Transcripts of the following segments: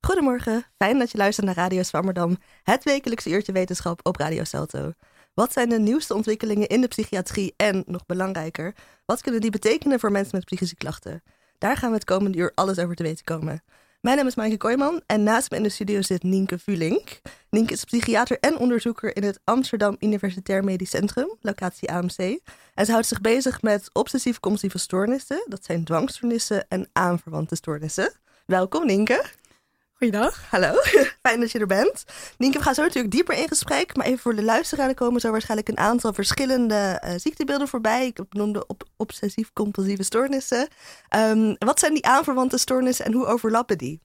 Goedemorgen, fijn dat je luistert naar Radio Swammerdam, het wekelijkse uurtje wetenschap op Radio Celto. Wat zijn de nieuwste ontwikkelingen in de psychiatrie en, nog belangrijker, wat kunnen die betekenen voor mensen met psychische klachten? Daar gaan we het komende uur alles over te weten komen. Mijn naam is Maaike Kooijman en naast me in de studio zit Nienke Vulink. Nienke is psychiater en onderzoeker in het Amsterdam Universitair Medisch Centrum, locatie AMC. En ze houdt zich bezig met obsessief-compulsieve stoornissen, dat zijn dwangstoornissen en aanverwante stoornissen. Welkom Nienke. Goeiedag. Hallo, fijn dat je er bent. Nienke, we gaan zo natuurlijk dieper in gesprek. Maar even voor de luisteraar, er komen zo waarschijnlijk een aantal verschillende uh, ziektebeelden voorbij. Ik noemde op obsessief-compulsieve stoornissen. Um, wat zijn die aanverwante stoornissen en hoe overlappen die?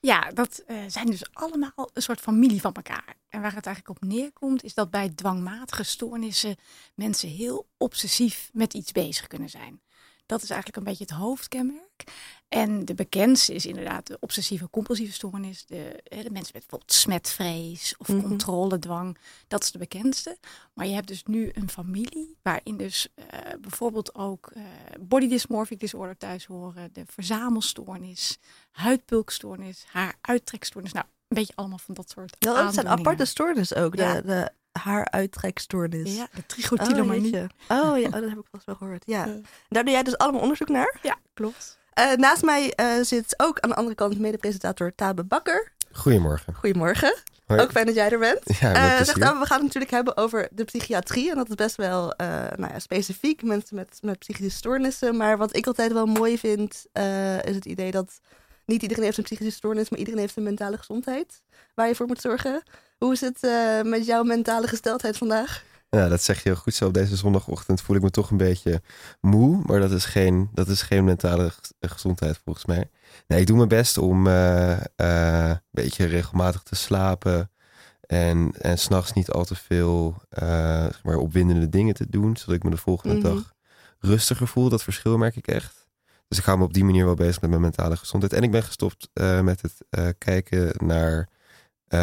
Ja, dat uh, zijn dus allemaal een soort familie van elkaar. En waar het eigenlijk op neerkomt, is dat bij dwangmatige stoornissen mensen heel obsessief met iets bezig kunnen zijn. Dat is eigenlijk een beetje het hoofdkenmerk. En de bekendste is inderdaad de obsessieve compulsieve stoornis. De, de mensen met bijvoorbeeld smetvrees of mm -hmm. controledwang. Dat is de bekendste. Maar je hebt dus nu een familie waarin dus uh, bijvoorbeeld ook uh, body dysmorphic disorder thuis horen. De verzamelstoornis, huidpulkstoornis, haar uittrekstoornis. Nou, beetje allemaal van dat soort ja, Dat zijn aparte stoornis ook. Ja. De, de haaruittrekstoornis. Ja, de trichotillomanie. Oh, oh ja, oh, dat heb ik vast wel gehoord. Ja. ja. Daar doe jij dus allemaal onderzoek naar? Ja, klopt. Uh, naast mij uh, zit ook aan de andere kant mede-presentator Tabe Bakker. Goedemorgen. Goedemorgen. Hoi. Ook fijn dat jij er bent. Ja, uh, zegt, nou, we gaan het natuurlijk hebben over de psychiatrie. En dat is best wel nou ja, specifiek, mensen met, met psychische stoornissen. Maar wat ik altijd wel mooi vind, is het idee dat niet iedereen heeft een psychische stoornis, maar iedereen heeft een mentale gezondheid waar je voor moet zorgen. Hoe is het uh, met jouw mentale gesteldheid vandaag? Ja, dat zeg je heel goed zo. Op deze zondagochtend voel ik me toch een beetje moe. Maar dat is geen, dat is geen mentale gezondheid volgens mij. Nee, ik doe mijn best om uh, uh, een beetje regelmatig te slapen. En, en s'nachts niet al te veel zeg maar opwindende dingen te doen. Zodat ik me de volgende mm -hmm. dag rustiger voel. Dat verschil merk ik echt. Dus ik hou me op die manier wel bezig met mijn mentale gezondheid. En ik ben gestopt uh, met het uh, kijken naar, uh,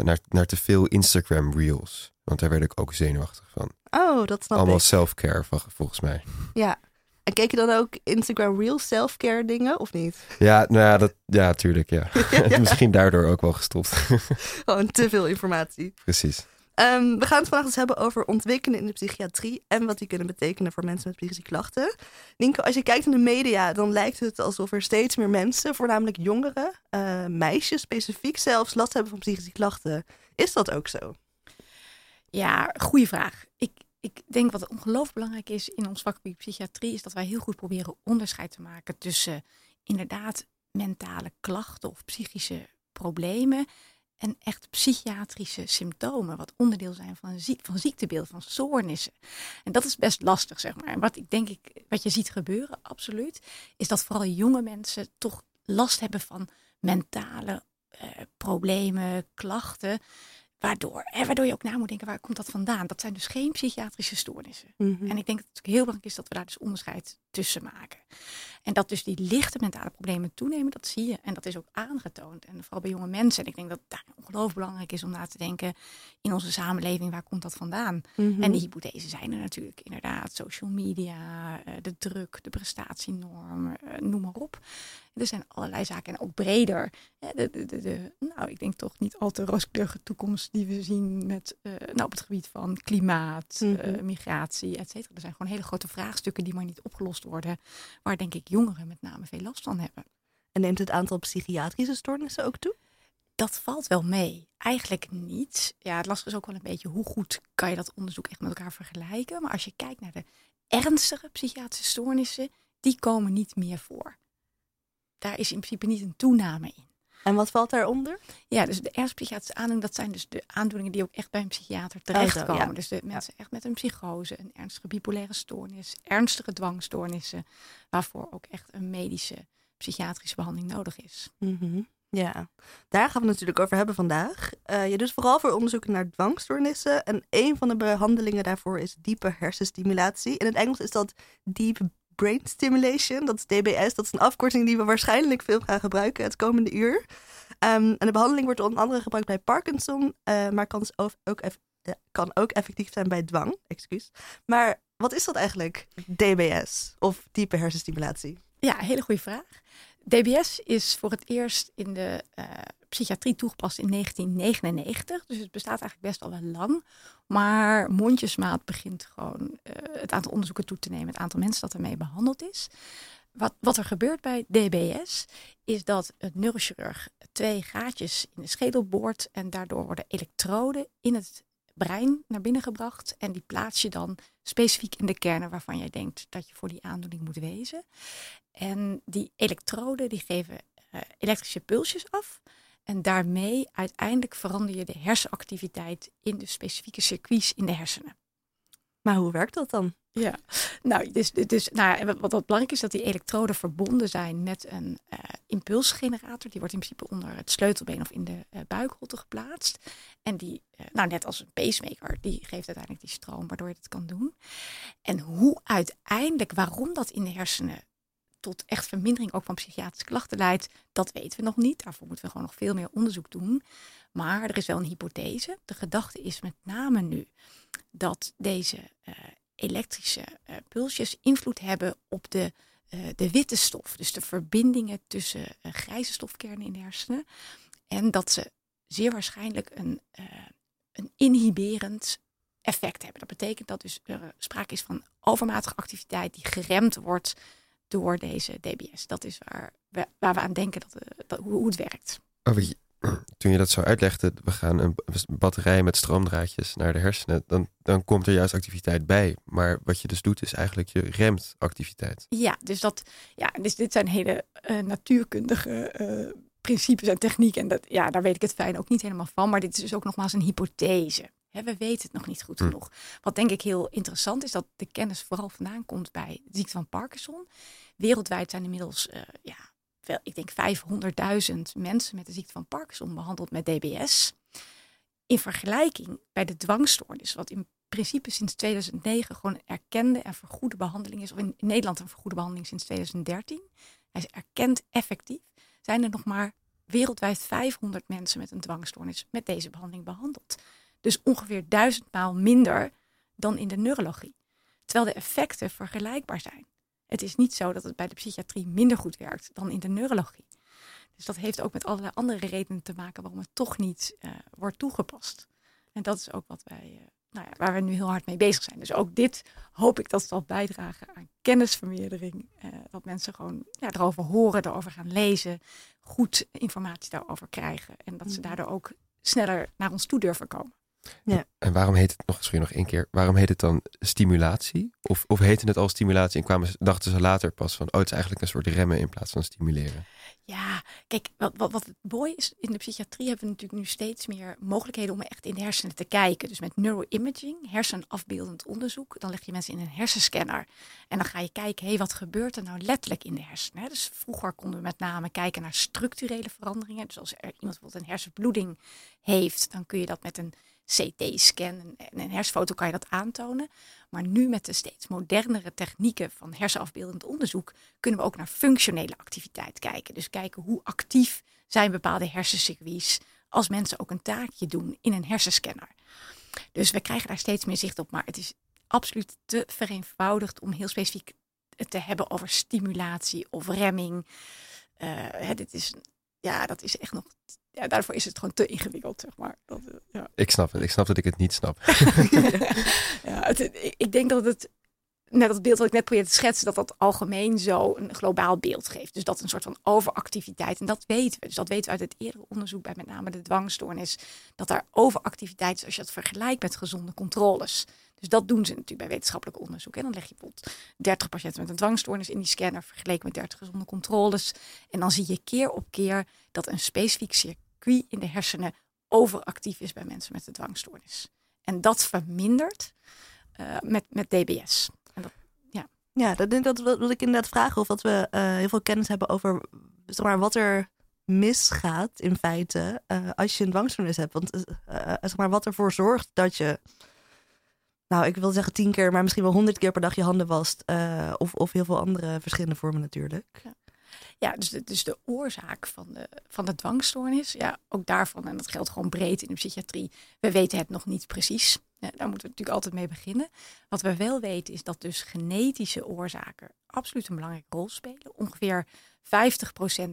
naar, naar te veel Instagram reels. Want daar werd ik ook zenuwachtig van. Oh, dat snap Allemaal ik. self-care volgens mij. Ja. En keek je dan ook Instagram reels self-care dingen of niet? Ja, nou ja, dat, ja tuurlijk, ja. ja. Misschien daardoor ook wel gestopt. Gewoon te veel informatie. Precies. Um, we gaan het vandaag eens hebben over ontwikkelingen in de psychiatrie en wat die kunnen betekenen voor mensen met psychische klachten. Nienke, als je kijkt naar de media, dan lijkt het alsof er steeds meer mensen, voornamelijk jongeren, uh, meisjes specifiek zelfs, last hebben van psychische klachten. Is dat ook zo? Ja, goede vraag. Ik, ik denk wat ongelooflijk belangrijk is in ons vakgebied psychiatrie, is dat wij heel goed proberen onderscheid te maken tussen inderdaad mentale klachten of psychische problemen en echt psychiatrische symptomen, wat onderdeel zijn van een ziek, van ziektebeeld, van stoornissen. En dat is best lastig, zeg maar. En wat ik denk ik, wat je ziet gebeuren, absoluut, is dat vooral jonge mensen toch last hebben van mentale uh, problemen, klachten. Waardoor, hè, waardoor je ook na moet denken, waar komt dat vandaan? Dat zijn dus geen psychiatrische stoornissen. Mhm. Mm -hmm. En ik denk dat het heel belangrijk is dat we daar dus onderscheid tussen maken. En dat dus die lichte mentale problemen toenemen, dat zie je. En dat is ook aangetoond. En vooral bij jonge mensen. En ik denk dat het daar ongelooflijk belangrijk is om na te denken in onze samenleving, waar komt dat vandaan? Mhm. Mm -hmm. En die hypothesen zijn er natuurlijk inderdaad. Social media, de druk, de prestatienorm, noem maar op. Er zijn allerlei zaken. En ook breder. De, de, de, de, nou, ik denk toch niet al te rooskleurige toekomst die we zien met, uh, nou, op het gebied van klimaat, mm -hmm. uh, migratie, et cetera. Er zijn gewoon hele grote vraagstukken die maar niet opgelost worden. Waar denk ik jongeren met name veel last van hebben. En neemt het aantal psychiatrische stoornissen ook toe? Dat valt wel mee. Eigenlijk niet. Ja, het lastige is ook wel een beetje hoe goed kan je dat onderzoek echt met elkaar vergelijken. Maar als je kijkt naar de ernstige psychiatrische stoornissen, die komen niet meer voor daar is in principe niet een toename in. En wat valt daaronder? Ja, dus de ernstige psychiatrische aandoeningen, dat zijn dus de aandoeningen die ook echt bij een psychiater terechtkomen. Oh, ja. Dus de mensen echt met een psychose, een ernstige bipolaire stoornis, ernstige dwangstoornissen, waarvoor ook echt een medische psychiatrische behandeling nodig is. Mm -hmm. Ja, daar gaan we het natuurlijk over hebben vandaag. Uh, je doet vooral voor onderzoek naar dwangstoornissen. En een van de behandelingen daarvoor is diepe hersenstimulatie. In het Engels is dat deep brain stimulation, dat is DBS. Dat is een afkorting die we waarschijnlijk veel gaan gebruiken het komende uur. Um, en de behandeling wordt onder andere gebruikt bij Parkinson, uh, maar kan ook, ook, uh, kan ook effectief zijn bij dwang. Excuus. Maar wat is dat eigenlijk, DBS of diepe hersenstimulatie? Ja, hele goede vraag. DBS is voor het eerst in de uh, psychiatrie toegepast in 1999. Dus het bestaat eigenlijk best al wel lang. Maar mondjesmaat begint gewoon uh, het aantal onderzoeken toe te nemen, het aantal mensen dat ermee behandeld is. Wat, wat er gebeurt bij DBS is dat een neurochirurg twee gaatjes in de schedel boort en daardoor worden elektroden in het brein naar binnen gebracht. En die plaats je dan specifiek in de kernen waarvan jij denkt dat je voor die aandoening moet wezen. En die elektroden die geven uh, elektrische pulsjes af. En daarmee uiteindelijk verander je de hersenactiviteit in de specifieke circuits in de hersenen. Maar hoe werkt dat dan? Ja, nou, dus, dus nou, wat, belangrijk is, dat die elektroden verbonden zijn met een uh, impulsgenerator. Die wordt in principe onder het sleutelbeen of in de uh, buikholte geplaatst. En die, uh, nou net als een pacemaker, die geeft uiteindelijk die stroom waardoor je het kan doen. En hoe uiteindelijk, waarom dat in de hersenen tot echt vermindering ook van psychiatrische klachten leidt, dat weten we nog niet. Daarvoor moeten we gewoon nog veel meer onderzoek doen. Maar er is wel een hypothese. De gedachte is met name nu dat deze elektrische uh, pulsjes invloed hebben op de, uh, de witte stof. Dus de verbindingen tussen grijze stofkernen in de hersenen. En dat ze zeer waarschijnlijk een, een inhiberend effect hebben. Dat betekent dat dus er sprake is van overmatige activiteit die geremd wordt door deze DBS. Dat is waar we, waar we aan denken dat, hoe, het werkt. Oh, toen je dat zo uitlegde, we gaan een batterij met stroomdraadjes naar de hersenen, dan, dan komt er juist activiteit bij. Maar wat je dus doet, is eigenlijk je remt activiteit. Ja, dus, dat, ja, dus dit zijn hele uh, natuurkundige uh, principes en technieken. En dat, ja, daar weet ik het fijn ook niet helemaal van. Maar dit is dus ook nogmaals een hypothese. He, we weten het nog niet goed hm. genoeg. Wat denk ik heel interessant is, dat de kennis vooral vandaan komt bij ziekte van Parkinson. Wereldwijd zijn inmiddels uh, ja, ik denk 500.000 mensen met de ziekte van Parkinson behandeld met DBS. In vergelijking bij de dwangstoornis, wat in principe sinds 2009 gewoon een erkende en vergoede behandeling is, of in Nederland een vergoede behandeling sinds 2013. Hij is erkend effectief. Zijn er nog maar wereldwijd 500 mensen met een dwangstoornis met deze behandeling behandeld. Dus ongeveer duizendmaal minder dan in de neurologie. Terwijl de effecten vergelijkbaar zijn. Het is niet zo dat het bij de psychiatrie minder goed werkt dan in de neurologie. Dus dat heeft ook met allerlei andere redenen te maken waarom het toch niet uh, wordt toegepast. En dat is ook wat wij, uh, nou ja, waar we nu heel hard mee bezig zijn. Dus ook dit hoop ik dat zal bijdragen aan kennisvermeerdering. Uh, dat mensen gewoon ja, erover horen, erover gaan lezen, goed informatie daarover krijgen. En dat ze mhm. daardoor ook sneller naar ons toe durven komen. Ja. En waarom heet het nog, sorry, nog één keer, waarom heet het dan stimulatie? Of, of heette het al stimulatie en kwamen, dachten ze later pas van, oh, het is eigenlijk een soort remmen in plaats van stimuleren? Ja, kijk, wat, wat, wat het mooi is, in de psychiatrie hebben we natuurlijk nu steeds meer mogelijkheden om echt in de hersenen te kijken. Dus met neuroimaging, hersenafbeeldend onderzoek, dan leg je mensen in een hersenscanner. En dan ga je kijken, hé, hey, wat gebeurt er nou letterlijk in de hersenen? Dus vroeger konden we met name kijken naar structurele veranderingen. Dus als er iemand bijvoorbeeld een hersenbloeding heeft, dan kun je dat met een CT-scan en een hersenfoto kan je dat aantonen. Maar nu met de steeds modernere technieken van hersenafbeeldend onderzoek kunnen we ook naar functionele activiteit kijken. Dus kijken hoe actief zijn bepaalde hersencircuits als mensen ook een taakje doen in een hersenscanner. Dus we krijgen daar steeds meer zicht op, maar het is absoluut te vereenvoudigd om heel specifiek te hebben over stimulatie of remming. Uh, dit is, ja, dat is echt nog ja, daarvoor is het gewoon te ingewikkeld, zeg maar. Dat, eh, ja. Ik snap het. Ik snap dat ik het niet snap. ja, het, ik denk dat het, net dat beeld wat ik net probeerde te schetsen, dat dat algemeen zo een globaal beeld geeft. Dus dat een soort van overactiviteit. En dat weten we. Dus dat weten we uit het eerdere onderzoek bij met name de dwangstoornis. Dat daar overactiviteit is als je het vergelijkt met gezonde controles. Dus dat doen ze natuurlijk bij wetenschappelijk onderzoek. En dan leg je bijvoorbeeld 30 patiënten met een dwangstoornis in die scanner vergeleken met 30 gezonde controles. En dan zie je keer op keer dat een specifiek circuit in de hersenen overactief is bij mensen met de dwangstoornis. En dat vermindert uh, met, met DBS. En dat, ja. ja, dat, dat wil ik inderdaad vragen. Of dat we uh, heel veel kennis hebben over zeg maar, wat er misgaat in feite uh, als je een dwangstoornis hebt. Want zeg maar, wat ervoor zorgt dat je nou, ik wil zeggen tien keer, maar misschien wel honderd keer per dag je handen wast. Uh, of, of heel veel andere verschillende vormen natuurlijk. Ja. Ja, dus de, dus de oorzaak van de, van de dwangstoornis, ja, ook daarvan, en dat geldt gewoon breed in de psychiatrie, we weten het nog niet precies. Ja, daar moeten we natuurlijk altijd mee beginnen. Wat we wel weten is dat dus genetische oorzaken absoluut een belangrijke rol spelen. Ongeveer 95%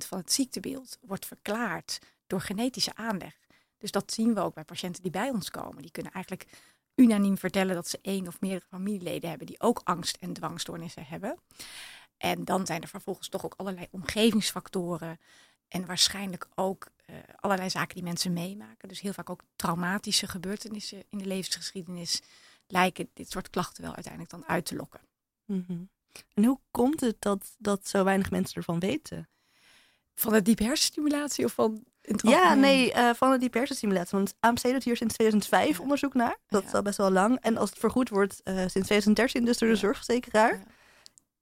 van het ziektebeeld wordt verklaard door genetische aanleg. Dus dat zien we ook bij patiënten die bij ons komen. Die kunnen eigenlijk unaniem vertellen dat ze één of meerdere familieleden hebben die ook angst- en dwangstoornissen hebben. En dan zijn er vervolgens toch ook allerlei omgevingsfactoren en waarschijnlijk ook uh, allerlei zaken die mensen meemaken. Dus heel vaak ook traumatische gebeurtenissen in de levensgeschiedenis lijken dit soort klachten wel uiteindelijk dan uit te lokken. Mm En hoe komt het dat, dat zo weinig mensen ervan weten? Van de diepe hersenstimulatie of van ja, nee, uh, van de diepe hersenstimulatie. Want AMC doet hier sinds 2005 onderzoek naar. Dat is al best wel lang. En als het vergoed wordt uh, sinds 2013 dus door de zorgverzekeraar.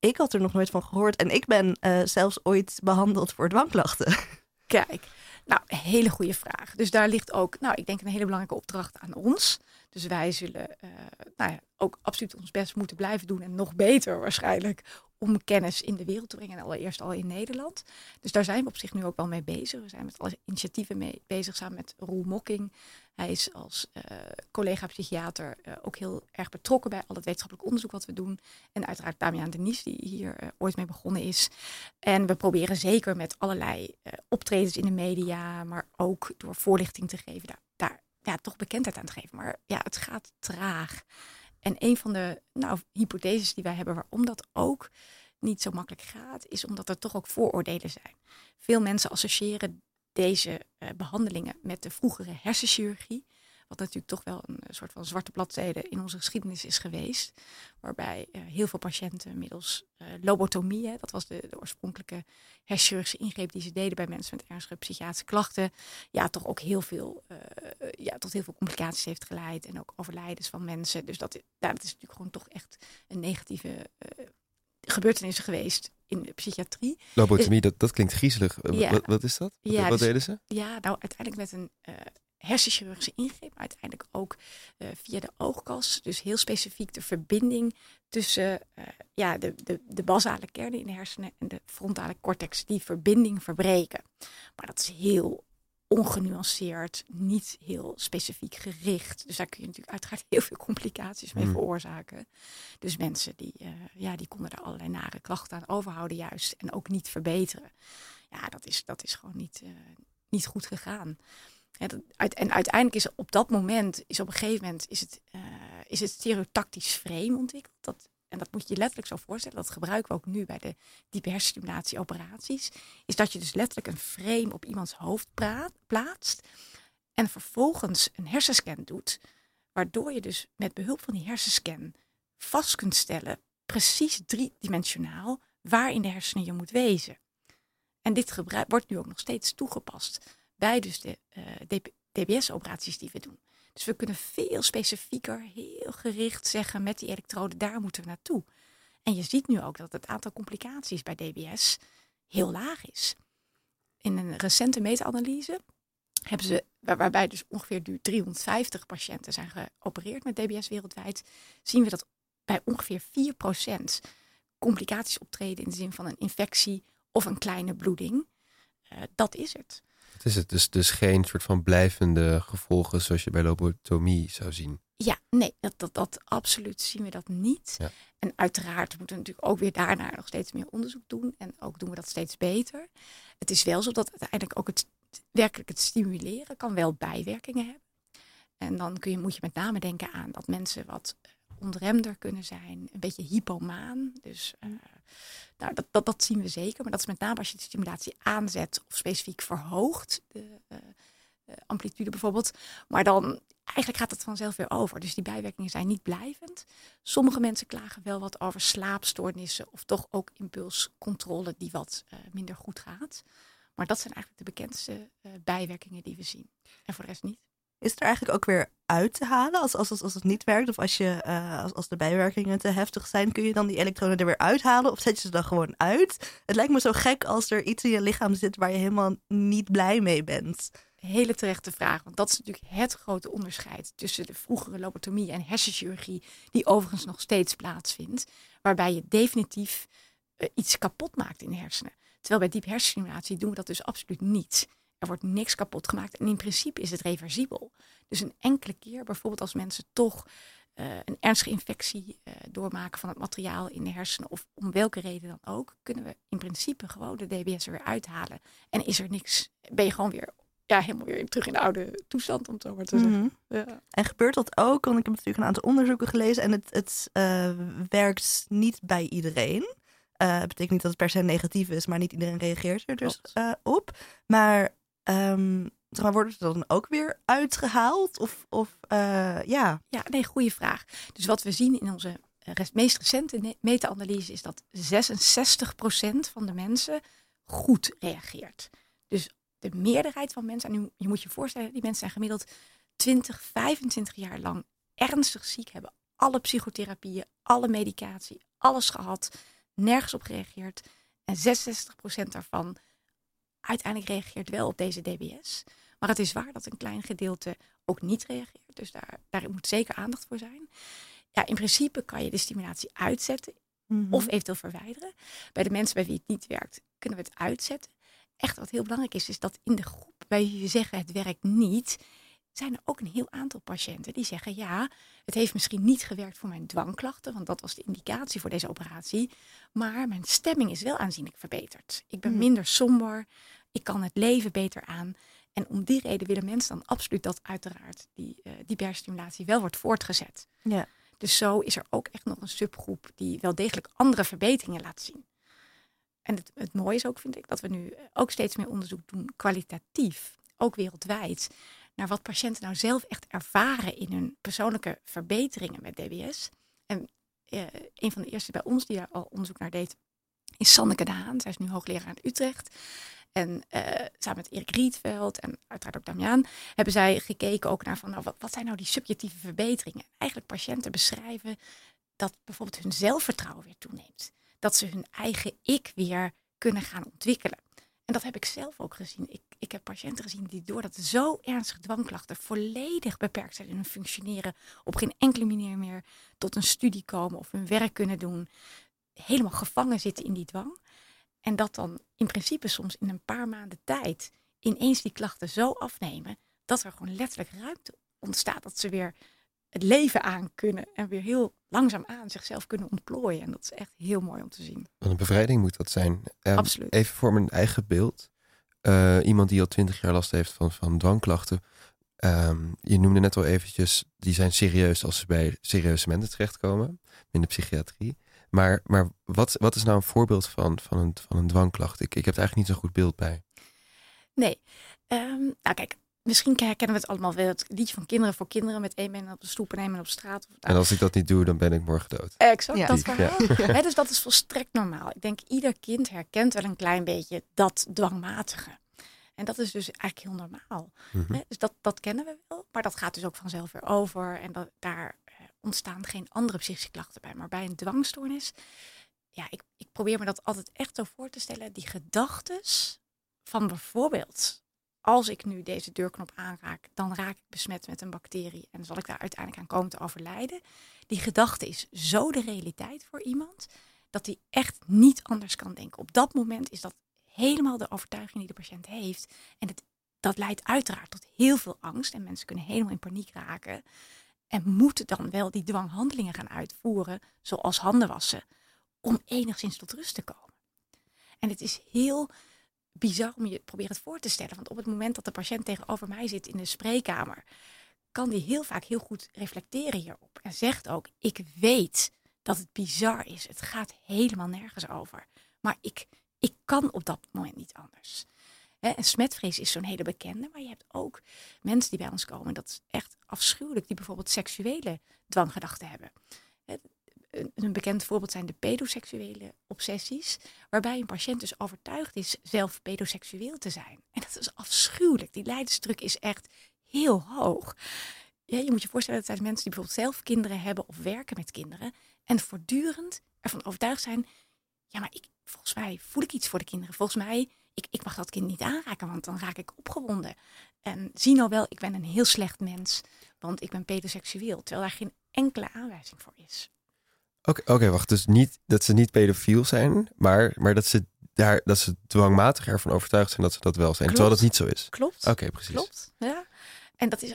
Ik had er nog nooit van gehoord. En ik ben uh, zelfs ooit behandeld voor dwangklachten. Kijk, nou, hele goede vraag. Dus daar ligt ook, nou, ik denk een hele belangrijke opdracht aan ons. Dus wij zullen uh, nou ja, ook absoluut ons best moeten blijven doen. En nog beter waarschijnlijk om kennis in de wereld te brengen. En allereerst al in Nederland. Dus daar zijn we op zich nu ook wel mee bezig. We zijn met alle initiatieven mee bezig samen met Roel Mokking. Hij is als uh, collega-psychiater uh, ook heel erg betrokken bij al het wetenschappelijk onderzoek wat we doen. En uiteraard Damian Denies, die hier uh, ooit mee begonnen is. En we proberen zeker met allerlei optredens in de media, maar ook door voorlichting te geven, daar, daar ja, toch bekendheid aan te geven. Maar ja, het gaat traag. En een van de nou, hypotheses die wij hebben waarom dat ook niet zo makkelijk gaat, is omdat er toch ook vooroordelen zijn. Veel mensen associëren deze uh, behandelingen met de vroegere hersenchirurgie. Wat natuurlijk toch wel een soort van zwarte bladzijde in onze geschiedenis is geweest. Waarbij uh, heel veel patiënten middels uh, lobotomie, hè, dat was de, de, oorspronkelijke hersenchirurgische ingreep die ze deden bij mensen met ernstige psychiatrische klachten, ja, toch ook heel veel, ja, tot heel veel complicaties heeft geleid. En ook overlijdens van mensen. Dus dat, dat is natuurlijk gewoon toch echt een negatieve gebeurtenissen geweest in de psychiatrie. Lobotomie, dat, dat klinkt griezelig. Ja. Wat, wat, is dat? Wat, Ja, wat dus- deden ze? Ja, nou uiteindelijk met een uh, hersenchirurgische ingreep, uiteindelijk ook uh, via de oogkas. Dus heel specifiek de verbinding tussen uh, ja, de, de, de basale kernen in de hersenen en de frontale cortex. Die verbinding verbreken. Maar dat is heel ongenuanceerd, niet heel specifiek gericht. Dus daar kun je natuurlijk uiteraard heel veel complicaties mee Hmm. veroorzaken. Dus mensen die, uh, ja, die konden er allerlei nare klachten aan overhouden juist en ook niet verbeteren. Ja, dat is, dat is gewoon niet, uh, niet goed gegaan. En uiteindelijk is op dat moment, is op een gegeven moment, is het, uh, is het stereotactisch frame ontwikkeld. Dat, en dat moet je letterlijk zo voorstellen. Dat gebruiken we ook nu bij de diepe hersenstimulatie operaties. Is dat je dus letterlijk een frame op iemands hoofd plaatst. En vervolgens een hersenscan doet. Waardoor je dus met behulp van die hersenscan vast kunt stellen, precies driedimensionaal, waar in de hersenen je moet wezen. En dit wordt nu ook nog steeds toegepast bij dus de uh, DBS-operaties die we doen. Dus we kunnen veel specifieker, heel gericht zeggen met die elektroden, daar moeten we naartoe. En je ziet nu ook dat het aantal complicaties bij DBS heel laag is. In een recente meta-analyse hebben ze, waar, waarbij dus ongeveer nu 350 patiënten zijn geopereerd met DBS wereldwijd, zien we dat bij ongeveer 4% complicaties optreden in de zin van een infectie of een kleine bloeding. Uh, dat is het. Het is het dus, dus geen soort van blijvende gevolgen zoals je bij lobotomie zou zien. Ja, nee, dat, dat, dat absoluut zien we dat niet. Ja. En uiteraard moeten we natuurlijk ook weer daarnaar nog steeds meer onderzoek doen. En ook doen we dat steeds beter. Het is wel zo dat uiteindelijk ook het werkelijk het stimuleren kan wel bijwerkingen hebben. En dan kun je, moet je met name denken aan dat mensen wat ontremder kunnen zijn, een beetje hypomaan. Dus uh, nou, dat, dat, dat zien we zeker. Maar dat is met name als je de stimulatie aanzet of specifiek verhoogt, de uh, uh, amplitude bijvoorbeeld. Maar dan eigenlijk gaat het vanzelf weer over. Dus die bijwerkingen zijn niet blijvend. Sommige mensen klagen wel wat over slaapstoornissen of toch ook impulscontrole die wat uh, minder goed gaat. Maar dat zijn eigenlijk de bekendste uh, bijwerkingen die we zien. En voor de rest niet. Is er eigenlijk ook weer uit te halen als, als, als, als het niet werkt? Of als, je, uh, als, als de bijwerkingen te heftig zijn, kun je dan die elektronen er weer uithalen? Of zet je ze dan gewoon uit? Het lijkt me zo gek als er iets in je lichaam zit waar je helemaal niet blij mee bent. Hele terechte vraag, want dat is natuurlijk het grote onderscheid tussen de vroegere lobotomie en hersenchirurgie, die overigens nog steeds plaatsvindt, waarbij je definitief uh, iets kapot maakt in de hersenen. Terwijl bij diep hersenstimulatie doen we dat dus absoluut niet. Er wordt niks kapot gemaakt en in principe is het reversibel. Dus een enkele keer, bijvoorbeeld als mensen toch eh, een ernstige infectie uh, doormaken van het materiaal in de hersenen of om welke reden dan ook, kunnen we in principe gewoon de DBS er weer uithalen. En is er niks, ben je gewoon weer ja, helemaal weer terug in de oude toestand, om het zo maar te zeggen. Mhm. ja. En gebeurt dat ook? Want ik heb natuurlijk een aantal onderzoeken gelezen en het, het uh, werkt niet bij iedereen. Uh, betekent niet dat het per se negatief is, maar niet iedereen reageert er dus uh, op. Maar, um, maar wordt het dan ook weer uitgehaald? Of, of ja? Ja, nee, goede vraag. Dus wat we zien in onze meest recente meta-analyse is dat 66% van de mensen goed reageert. Dus de meerderheid van mensen, en je moet je voorstellen, die mensen zijn gemiddeld 20, 25 jaar lang ernstig ziek, hebben alle psychotherapieën, alle medicatie, alles gehad, nergens op gereageerd. En 66% daarvan uiteindelijk reageert wel op deze DBS. Maar het is waar dat een klein gedeelte ook niet reageert. Dus daar, daar moet zeker aandacht voor zijn. Ja, in principe kan je de stimulatie uitzetten Mhm. of eventueel verwijderen. Bij de mensen bij wie het niet werkt, kunnen we het uitzetten. Echt wat heel belangrijk is, is dat in de groep bij wie we zeggen het werkt niet, zijn er ook een heel aantal patiënten die zeggen ja, het heeft misschien niet gewerkt voor mijn dwangklachten, want dat was de indicatie voor deze operatie, maar mijn stemming is wel aanzienlijk verbeterd. Ik ben Mhm. minder somber, ik kan het leven beter aan. En om die reden willen mensen dan absoluut dat uiteraard die, eh die berstimulatie wel wordt voortgezet. Ja. Dus zo is er ook echt nog een subgroep die wel degelijk andere verbeteringen laat zien. En het, het mooie is ook, vind ik, dat we nu ook steeds meer onderzoek doen, kwalitatief, ook wereldwijd, naar wat patiënten nou zelf echt ervaren in hun persoonlijke verbeteringen met DBS. En eh, een van de eerste bij ons die daar al onderzoek naar deed, is Sanneke de Haan. Zij is nu hoogleraar in Utrecht. En eh, samen met Erik Rietveld en uiteraard ook Damiaan hebben zij gekeken ook naar van, nou, wat, wat zijn nou die subjectieve verbeteringen? Eigenlijk patiënten beschrijven dat bijvoorbeeld hun zelfvertrouwen weer toeneemt. Dat ze hun eigen ik weer kunnen gaan ontwikkelen. Dat heb ik zelf ook gezien. Ik, ik heb patiënten gezien die doordat zo ernstige dwangklachten volledig beperkt zijn in hun functioneren, op geen enkele manier meer tot een studie komen of hun werk kunnen doen, helemaal gevangen zitten in die dwang. En dat dan in principe soms in een paar maanden tijd ineens die klachten zo afnemen dat er gewoon letterlijk ruimte ontstaat. Dat ze weer het leven aan kunnen en weer heel langzaam aan zichzelf kunnen ontplooien. En dat is echt heel mooi om te zien. Wat een bevrijding moet dat zijn. Um, Absoluut. Even voor mijn eigen beeld. Uh, iemand die al twintig jaar last heeft van, van dwangklachten. Um, je noemde net al eventjes, die zijn serieus als ze bij serieuze mensen terechtkomen. In de psychiatrie. Maar, maar wat, wat is nou een voorbeeld van, van, een, van een dwangklacht? Ik, ik heb er eigenlijk niet zo'n goed beeld bij. Nee. Um, nou kijk, misschien herkennen we het allemaal wel. Het liedje van Kinderen voor Kinderen met één man op de stoep en één man op straat. Of, en als ik dat niet doe, dan ben ik morgen dood. Exact, Ja. dat Ja. verhaal. Hè, dus dat is volstrekt normaal. Ik denk ieder kind herkent wel een klein beetje dat dwangmatige. En dat is dus eigenlijk heel normaal. Mhm. Hè, Dus dat, dat kennen we wel. Maar dat gaat dus ook vanzelf weer over. En dat, daar eh, ontstaan geen andere psychische klachten bij. Maar bij een dwangstoornis, ja, ik, ik probeer me dat altijd echt zo voor te stellen. Die gedachtes van bijvoorbeeld, als ik nu deze deurknop aanraak, dan raak ik besmet met een bacterie. En zal ik daar uiteindelijk aan komen te overlijden. Die gedachte is zo de realiteit voor iemand, dat hij echt niet anders kan denken. Op dat moment is dat helemaal de overtuiging die de patiënt heeft. En dat leidt uiteraard tot heel veel angst. En mensen kunnen helemaal in paniek raken. En moeten dan wel die dwanghandelingen gaan uitvoeren, zoals handen wassen, om enigszins tot rust te komen. En het is heel bizar om je probeer het voor te stellen. Want op het moment dat de patiënt tegenover mij zit in de spreekkamer, kan die heel vaak heel goed reflecteren hierop. En zegt ook, ik weet dat het bizar is. Het gaat helemaal nergens over. Maar ik, ik kan op dat moment niet anders. En smetvrees is zo'n hele bekende, maar je hebt ook mensen die bij ons komen, dat is echt afschuwelijk, die bijvoorbeeld seksuele dwanggedachten hebben. Een bekend voorbeeld zijn de pedoseksuele obsessies, waarbij een patiënt dus overtuigd is zelf pedoseksueel te zijn. En dat is afschuwelijk. Die lijdensdruk is echt heel hoog. Ja, je moet je voorstellen dat zijn mensen die bijvoorbeeld zelf kinderen hebben of werken met kinderen en voortdurend ervan overtuigd zijn, ja, maar ik, volgens mij voel ik iets voor de kinderen. Volgens mij, ik, ik mag dat kind niet aanraken, want dan raak ik opgewonden. En zie nou wel, ik ben een heel slecht mens, want ik ben pedoseksueel. Terwijl daar geen enkele aanwijzing voor is. Oké, oké, wacht. Dus niet dat ze niet pedofiel zijn, maar, maar dat, ze daar, dat ze dwangmatig ervan overtuigd zijn dat ze dat wel zijn. Terwijl dat niet zo is. Klopt? Oké, precies. Klopt, ja. En dat is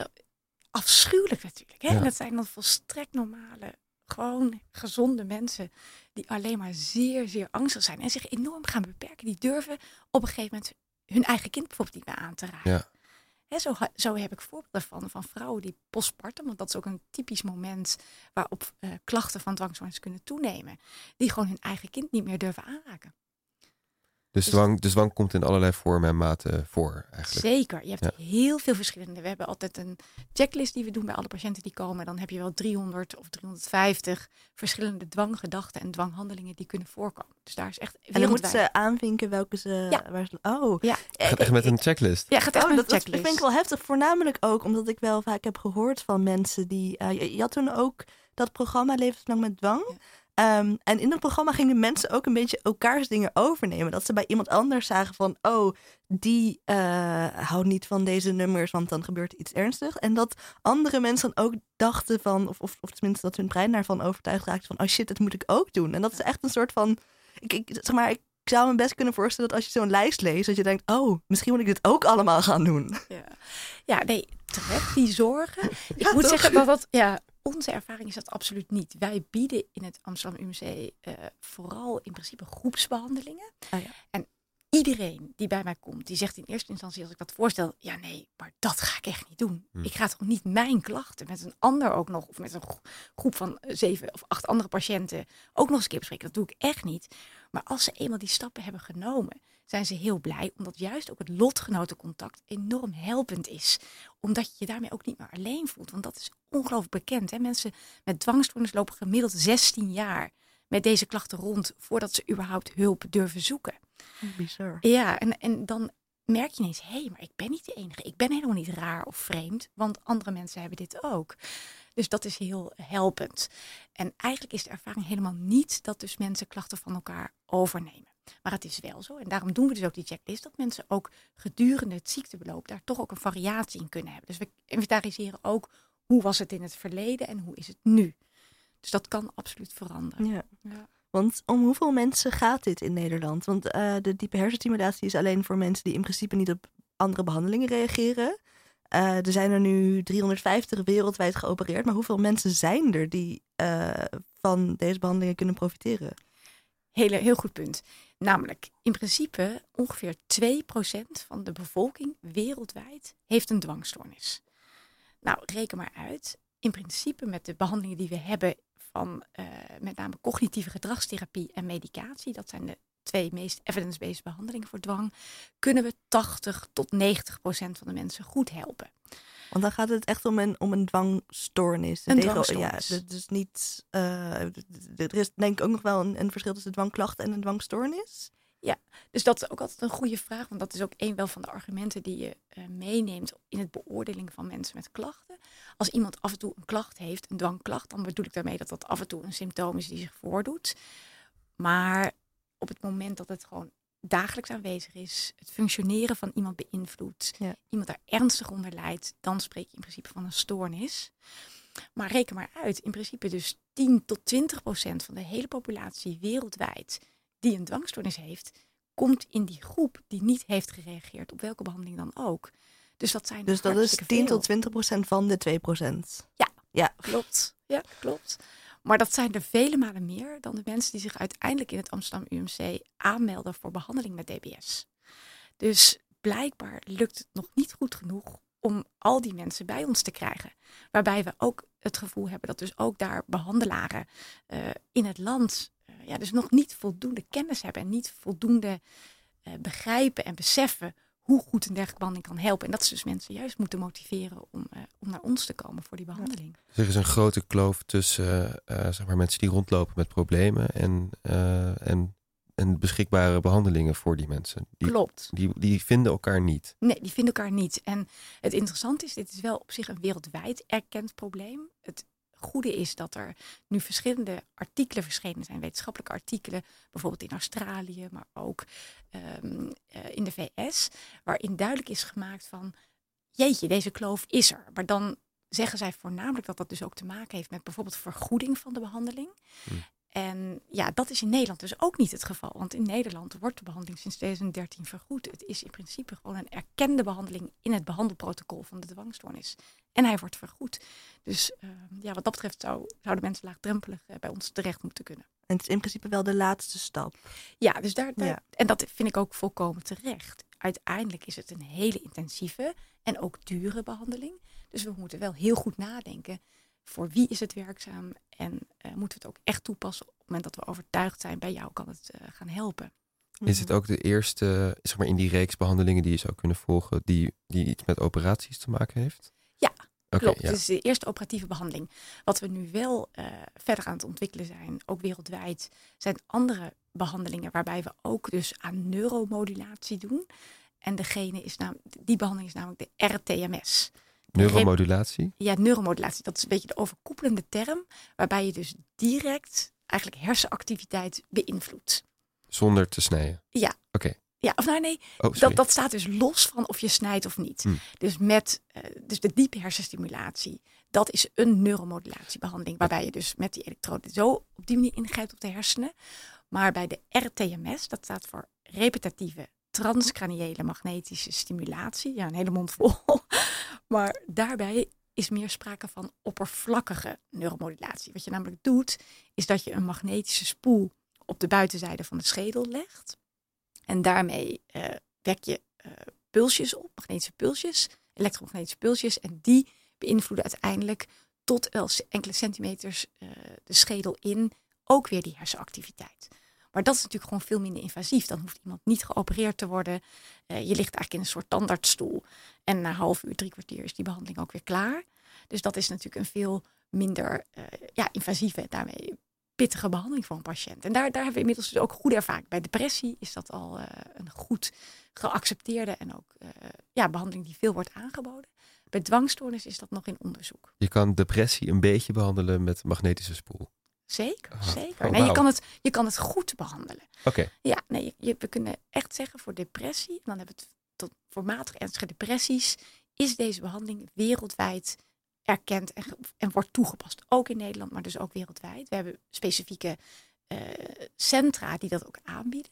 afschuwelijk natuurlijk. Hè? Ja. Dat zijn dan volstrekt normale, gewoon gezonde mensen die alleen maar zeer, zeer angstig zijn en zich enorm gaan beperken. Die durven op een gegeven moment hun eigen kind bijvoorbeeld niet meer aan te raken. Ja. Zo, zo heb ik voorbeelden van, van vrouwen die postpartum, want dat is ook een typisch moment waarop eh, klachten van dwangstoornis kunnen toenemen, die gewoon hun eigen kind niet meer durven aanraken. Dus Dus- dwang, de dwang komt in allerlei vormen en maten voor eigenlijk. Zeker, je hebt Ja. heel veel verschillende. We hebben altijd een checklist die we doen bij alle patiënten die komen. Dan heb je wel 300 of 350 verschillende dwanggedachten en dwanghandelingen die kunnen voorkomen. Dus daar is echt En dan moeten ze aanvinken welke ze... Ja. Waar ze oh. Ja, Gaat echt met ik- een checklist. ja, gaat echt Oh, met dat, een dat checklist. vind ik wel heftig. Voornamelijk ook omdat ik wel vaak heb gehoord van mensen die... eh, je, je had toen ook dat programma Levenslang met Dwang. Ja. Ehm, en in dat programma gingen mensen ook een beetje elkaars dingen overnemen. Dat ze bij iemand anders zagen van... Oh, die eh, houdt niet van deze nummers, want dan gebeurt iets ernstigs. En dat andere mensen dan ook dachten van... Of, of, of tenminste dat hun brein daarvan overtuigd raakte van... Oh shit, dat moet ik ook doen. En dat is echt een soort van... Ik, ik, zeg maar, ik zou me best kunnen voorstellen dat als je zo'n lijst leest... dat je denkt, oh, misschien moet ik dit ook allemaal gaan doen. Ja. ja, nee, terecht, die zorgen. Ik Ja, moet toch? zeggen dat dat, ja, onze ervaring is dat absoluut niet. Wij bieden in het Amsterdam UMC eh, vooral in principe groepsbehandelingen. Ah, ja. En iedereen die bij mij komt, die zegt in eerste instantie als ik dat voorstel, ja nee, maar dat ga ik echt niet doen. Hm. Ik ga toch niet mijn klachten met een ander ook nog, of met een gro- groep van eh, zeven of acht andere patiënten ook nog eens een keer bespreken. Dat doe ik echt niet. Maar als ze eenmaal die stappen hebben genomen, zijn ze heel blij, omdat juist ook het lotgenotencontact enorm helpend is. Omdat je je daarmee ook niet meer alleen voelt. Want dat is ongelooflijk bekend. Hè? Mensen met dwangstoornis lopen gemiddeld 16 jaar met deze klachten rond voordat ze überhaupt hulp durven zoeken. Bizar. Ja, en, en dan merk je ineens, hé, hey, maar ik ben niet de enige. Ik ben helemaal niet raar of vreemd, want andere mensen hebben dit ook. Dus dat is heel helpend. En eigenlijk is de ervaring helemaal niet dat dus mensen klachten van elkaar overnemen. Maar het is wel zo, en daarom doen we dus ook die checklist, dat mensen ook gedurende het ziektebeloop daar toch ook een variatie in kunnen hebben. Dus we inventariseren ook hoe was het in het verleden en hoe is het nu. Dus dat kan absoluut veranderen. Ja. Ja. Want om hoeveel mensen gaat dit in Nederland? Want eh, de diepe hersenstimulatie is alleen voor mensen die in principe niet op andere behandelingen reageren. Eh, er zijn er nu 350 wereldwijd geopereerd. Maar hoeveel mensen zijn er die eh, van deze behandelingen kunnen profiteren? Hele, heel goed punt. Namelijk, in principe ongeveer 2% van de bevolking wereldwijd heeft een dwangstoornis. Nou, reken maar uit. In principe met de behandelingen die we hebben van eh, met name cognitieve gedragstherapie en medicatie, dat zijn de twee meest evidence-based behandelingen voor dwang, kunnen we 80 tot 90 procent van de mensen goed helpen. Want dan gaat het echt om een, om een dwangstoornis. Een dwangstoornis. Ja, dus niet. eh, er is denk ik ook nog wel een, een verschil tussen dwangklachten en een dwangstoornis. Dus dat is ook altijd een goede vraag, want dat is ook een wel van de argumenten die je eh, meeneemt in het beoordeling van mensen met klachten. Als iemand af en toe een klacht heeft, een dwangklacht, dan bedoel ik daarmee dat dat af en toe een symptoom is die zich voordoet. Maar op het moment dat het gewoon dagelijks aanwezig is, het functioneren van iemand beïnvloedt, Ja. iemand daar ernstig onder lijdt, dan spreek je in principe van een stoornis. Maar reken maar uit, in principe dus 10 tot 20 procent van de hele populatie wereldwijd die een dwangstoornis heeft, komt in die groep die niet heeft gereageerd op welke behandeling dan ook. Dus dat zijn Dus dat is hartstikke 10 veel. tot 20 procent van de 2 procent. Klopt, ja, klopt. Maar dat zijn er vele malen meer dan de mensen die zich uiteindelijk in het Amsterdam UMC aanmelden voor behandeling met DBS. Dus blijkbaar lukt het nog niet goed genoeg om al die mensen bij ons te krijgen. Waarbij we ook het gevoel hebben dat dus ook daar behandelaren eh, in het land eh, ja, dus nog niet voldoende kennis hebben en niet voldoende eh, begrijpen en beseffen hoe goed een dergelijke behandeling kan helpen. En dat ze dus mensen juist moeten motiveren om, eh, om naar ons te komen voor die behandeling. Dus er is een grote kloof tussen eh, zeg maar mensen die rondlopen met problemen en, eh, en, en beschikbare behandelingen voor die mensen. Die, Klopt. die, die vinden elkaar niet. Nee, die vinden elkaar niet. En het interessante is, dit is wel op zich een wereldwijd erkend probleem. Goede is dat er nu verschillende artikelen verschenen zijn, wetenschappelijke artikelen, bijvoorbeeld in Australië, maar ook ehm, eh, in de VS, waarin duidelijk is gemaakt van, jeetje, deze kloof is er. Maar dan zeggen zij voornamelijk dat dat dus ook te maken heeft met bijvoorbeeld vergoeding van de behandeling. Hmm. En ja, dat is in Nederland dus ook niet het geval. Want in Nederland wordt de behandeling sinds 2013 vergoed. Het is in principe gewoon een erkende behandeling in het behandelprotocol van de dwangstoornis. En hij wordt vergoed. Dus uh, ja, wat dat betreft zou, zouden mensen laagdrempelig uh, bij ons terecht moeten kunnen. En het is in principe wel de laatste stap. Ja, dus daar, daar ja. en dat vind ik ook volkomen terecht. Uiteindelijk is het een hele intensieve en ook dure behandeling. Dus we moeten wel heel goed nadenken voor wie is het werkzaam en uh, moeten we het ook echt toepassen op het moment dat we overtuigd zijn bij jou kan het uh, gaan helpen. Is het ook de eerste, zeg maar in die reeks behandelingen die je zou kunnen volgen, die, die iets met operaties te maken heeft? Ja, okay, klopt. Ja. Is de eerste operatieve behandeling. Wat we nu wel uh, verder aan het ontwikkelen zijn, ook wereldwijd, zijn andere behandelingen waarbij we ook dus aan neuromodulatie doen. En degene is namelijk, die behandeling is namelijk de RTMS. Neuromodulatie? Ja, neuromodulatie. Dat is een beetje de overkoepelende term, waarbij je dus direct eigenlijk hersenactiviteit beïnvloedt. Zonder te snijden? Ja. Oké. Ja, of nou nee, oh, dat, dat staat dus los van of je snijdt of niet. Hm. Dus met uh, dus de diepe hersenstimulatie, dat is een neuromodulatiebehandeling, waarbij je dus met die elektroden zo op die manier ingrijpt op de hersenen. Maar bij de RTMS, dat staat voor repetitieve transcraniële magnetische stimulatie. Ja, een hele mond vol. Maar daarbij is meer sprake van oppervlakkige neuromodulatie. Wat je namelijk doet, is dat je een magnetische spoel op de buitenzijde van de schedel legt. En daarmee uh, wek je uh, pulsjes op, magnetische pulsjes, elektromagnetische pulsjes. En die beïnvloeden uiteindelijk tot enkele centimeters uh, de schedel in ook weer die hersenactiviteit. Maar dat is natuurlijk gewoon veel minder invasief. Dan hoeft iemand niet geopereerd te worden. Uh, je ligt eigenlijk in een soort tandartsstoel. En na half uur, drie kwartier is die behandeling ook weer klaar. Dus dat is natuurlijk een veel minder uh, ja, invasieve, daarmee pittige behandeling voor een patiënt. En daar, daar hebben we inmiddels dus ook goede ervaring. Bij depressie is dat al uh, een goed geaccepteerde en ook ja, behandeling die veel wordt aangeboden. Bij dwangstoornis is dat nog in onderzoek. Je kan depressie een beetje behandelen met magnetische spoel. Zeker, oh, zeker. Oh, nee, wow. je, kan het, je kan het goed behandelen. Oké. Okay. Ja, nee, je, we kunnen echt zeggen voor depressie, en dan hebben we het tot voor matig ernstige depressies, is deze behandeling wereldwijd erkend en, en wordt toegepast. Ook in Nederland, maar dus ook wereldwijd. We hebben specifieke uh, centra die dat ook aanbieden.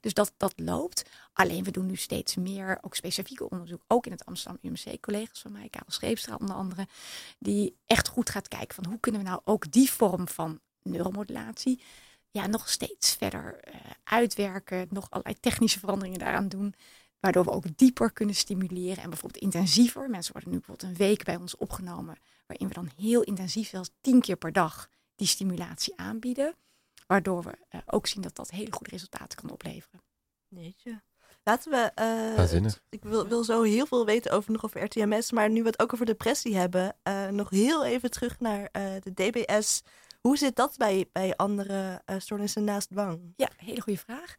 Dus dat, dat loopt. Alleen we doen nu steeds meer, ook specifieke onderzoek, ook in het Amsterdam UMC, collega's van mij, Karel Scheepstra onder andere, die echt goed gaat kijken van hoe kunnen we nou ook die vorm van neuromodulatie ja, nog steeds verder uh, uitwerken, nog allerlei technische veranderingen daaraan doen, waardoor we ook dieper kunnen stimuleren en bijvoorbeeld intensiever. Mensen worden nu bijvoorbeeld een week bij ons opgenomen, waarin we dan heel intensief, zelfs tien keer per dag, die stimulatie aanbieden, waardoor we uh, ook zien dat dat hele goede resultaten kan opleveren. Jeetje. Laten we. Uh, ik wil, wil zo heel veel weten over nog over RTMS. Maar nu we het ook over depressie hebben. Uh, nog heel even terug naar uh, de DBS. Hoe zit dat bij, bij andere uh, stoornissen naast dwang? Ja, hele goede vraag.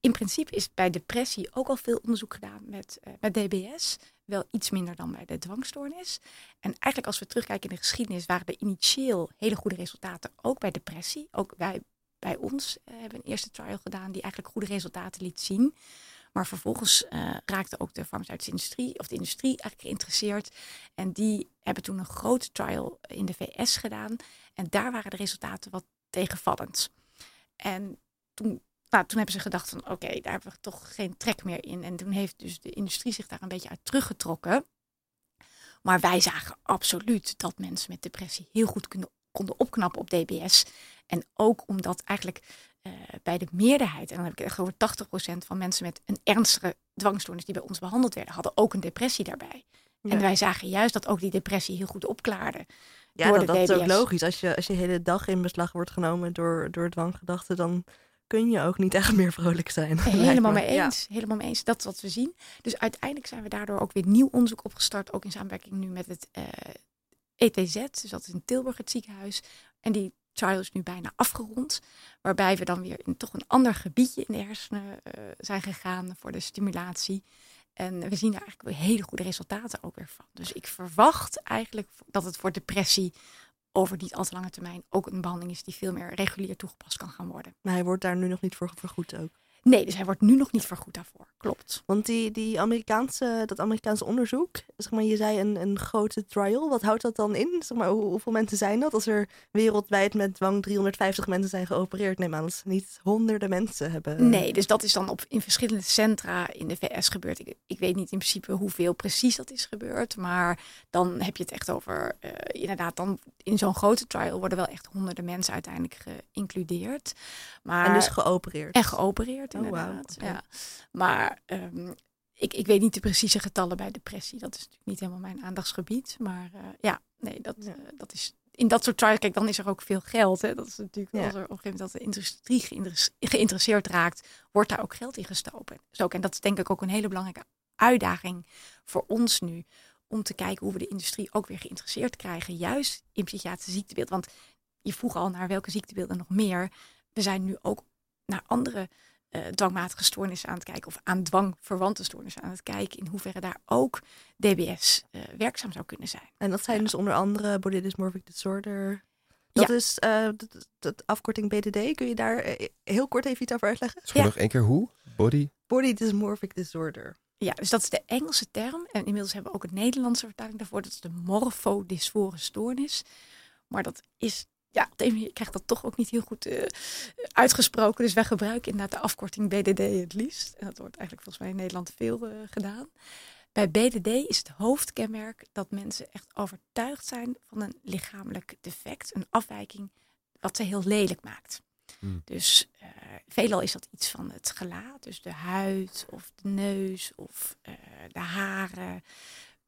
In principe is bij depressie ook al veel onderzoek gedaan met, uh, met DBS. Wel iets minder dan bij de dwangstoornis. En eigenlijk als we terugkijken in de geschiedenis, waren er initieel hele goede resultaten ook bij depressie. Ook wij bij ons uh, hebben een eerste trial gedaan die eigenlijk goede resultaten liet zien. Maar vervolgens uh, raakte ook de farmaceutische industrie, of de industrie eigenlijk geïnteresseerd. En die hebben toen een grote trial in de VS gedaan. En daar waren de resultaten wat tegenvallend. En toen, nou, toen hebben ze gedacht van oké, daar hebben we toch geen trek meer in. En toen heeft dus de industrie zich daar een beetje uit teruggetrokken. Maar wij zagen absoluut dat mensen met depressie heel goed konden opknappen op DBS. En ook omdat eigenlijk uh, bij de meerderheid, en dan heb ik het echt over 80% van mensen met een ernstige dwangstoornis die bij ons behandeld werden, hadden ook een depressie daarbij. Ja. En wij zagen juist dat ook die depressie heel goed opklaarde. Ja, dat, dat is ook logisch. Als je, als je hele dag in beslag wordt genomen door, door dwanggedachten, dan kun je ook niet echt meer vrolijk zijn. Helemaal mee eens. Ja. Helemaal mee eens. Dat is wat we zien. Dus uiteindelijk zijn we daardoor ook weer nieuw onderzoek opgestart. Ook in samenwerking nu met het uh, ETZ. Dus dat is in Tilburg het ziekenhuis. En die is nu bijna afgerond. Waarbij we dan weer in toch een ander gebiedje in de hersenen uh, zijn gegaan voor de stimulatie. En we zien daar eigenlijk weer hele goede resultaten ook weer van. Dus ik verwacht eigenlijk dat het voor depressie over niet al te lange termijn ook een behandeling is die veel meer regulier toegepast kan gaan worden. Maar hij wordt daar nu nog niet voor vergoed ook? Nee, dus hij wordt nu nog niet vergoed daarvoor. Klopt. Want die, die Amerikaanse, dat Amerikaanse onderzoek, zeg maar, je zei een, een grote trial. Wat houdt dat dan in? Zeg maar, hoe- hoeveel mensen zijn dat? Als er wereldwijd met dwang 350 mensen zijn geopereerd, neem aan dat ze niet honderden mensen hebben. Nee, dus dat is dan op, in verschillende centra in de VS gebeurd. Ik, ik weet niet in principe hoeveel precies dat is gebeurd. Maar dan heb je het echt over, eh, inderdaad, dan in zo'n grote trial worden wel echt honderden mensen uiteindelijk geïncludeerd. Maar, En dus geopereerd. en geopereerd, Oh, inderdaad. ja. Maar ehm, ik, ik weet niet de precieze getallen bij depressie. Dat is natuurlijk niet helemaal mijn aandachtsgebied. Maar eh, ja, nee, dat, Ja. eh, dat is in dat soort trials, kijk, dan is er ook veel geld. Hè? Dat is natuurlijk Ja. als er op een gegeven moment dat de industrie geïnteres- geïnteresseerd raakt, wordt daar ook geld in gestoken. Stoken. En dat is denk ik ook een hele belangrijke uitdaging voor ons nu. Om te kijken hoe we de industrie ook weer geïnteresseerd krijgen. Juist in psychiatrische ziektebeeld. Want je vroeg al naar welke ziektebeelden nog meer. We zijn nu ook naar andere eh, dwangmatige stoornissen aan het kijken. Of aan dwangverwante stoornissen aan het kijken. In hoeverre daar ook DBS eh, werkzaam zou kunnen zijn. En dat zijn Ja. dus onder andere body dysmorphic disorder. Dat Ja. is eh, de, de afkorting BDD. Kun je daar heel kort even iets over uitleggen? Sorry, Ja. nog één keer hoe? Body? Body dysmorphic disorder. Ja, dus dat is de Engelse term. En inmiddels hebben we ook een Nederlandse vertaling daarvoor. Dat is de morfodysfore stoornis. Maar dat is, ja, op de een manier krijgt dat toch ook niet heel goed eh, uitgesproken. Dus wij gebruiken inderdaad de afkorting BDD het liefst. En dat wordt eigenlijk volgens mij in Nederland veel eh, gedaan. Bij BDD is het hoofdkenmerk dat mensen echt overtuigd zijn van een lichamelijk defect, een afwijking, wat ze heel lelijk maakt. Hmm. Dus eh, veelal is dat iets van het gelaat, dus de huid of de neus of de haren,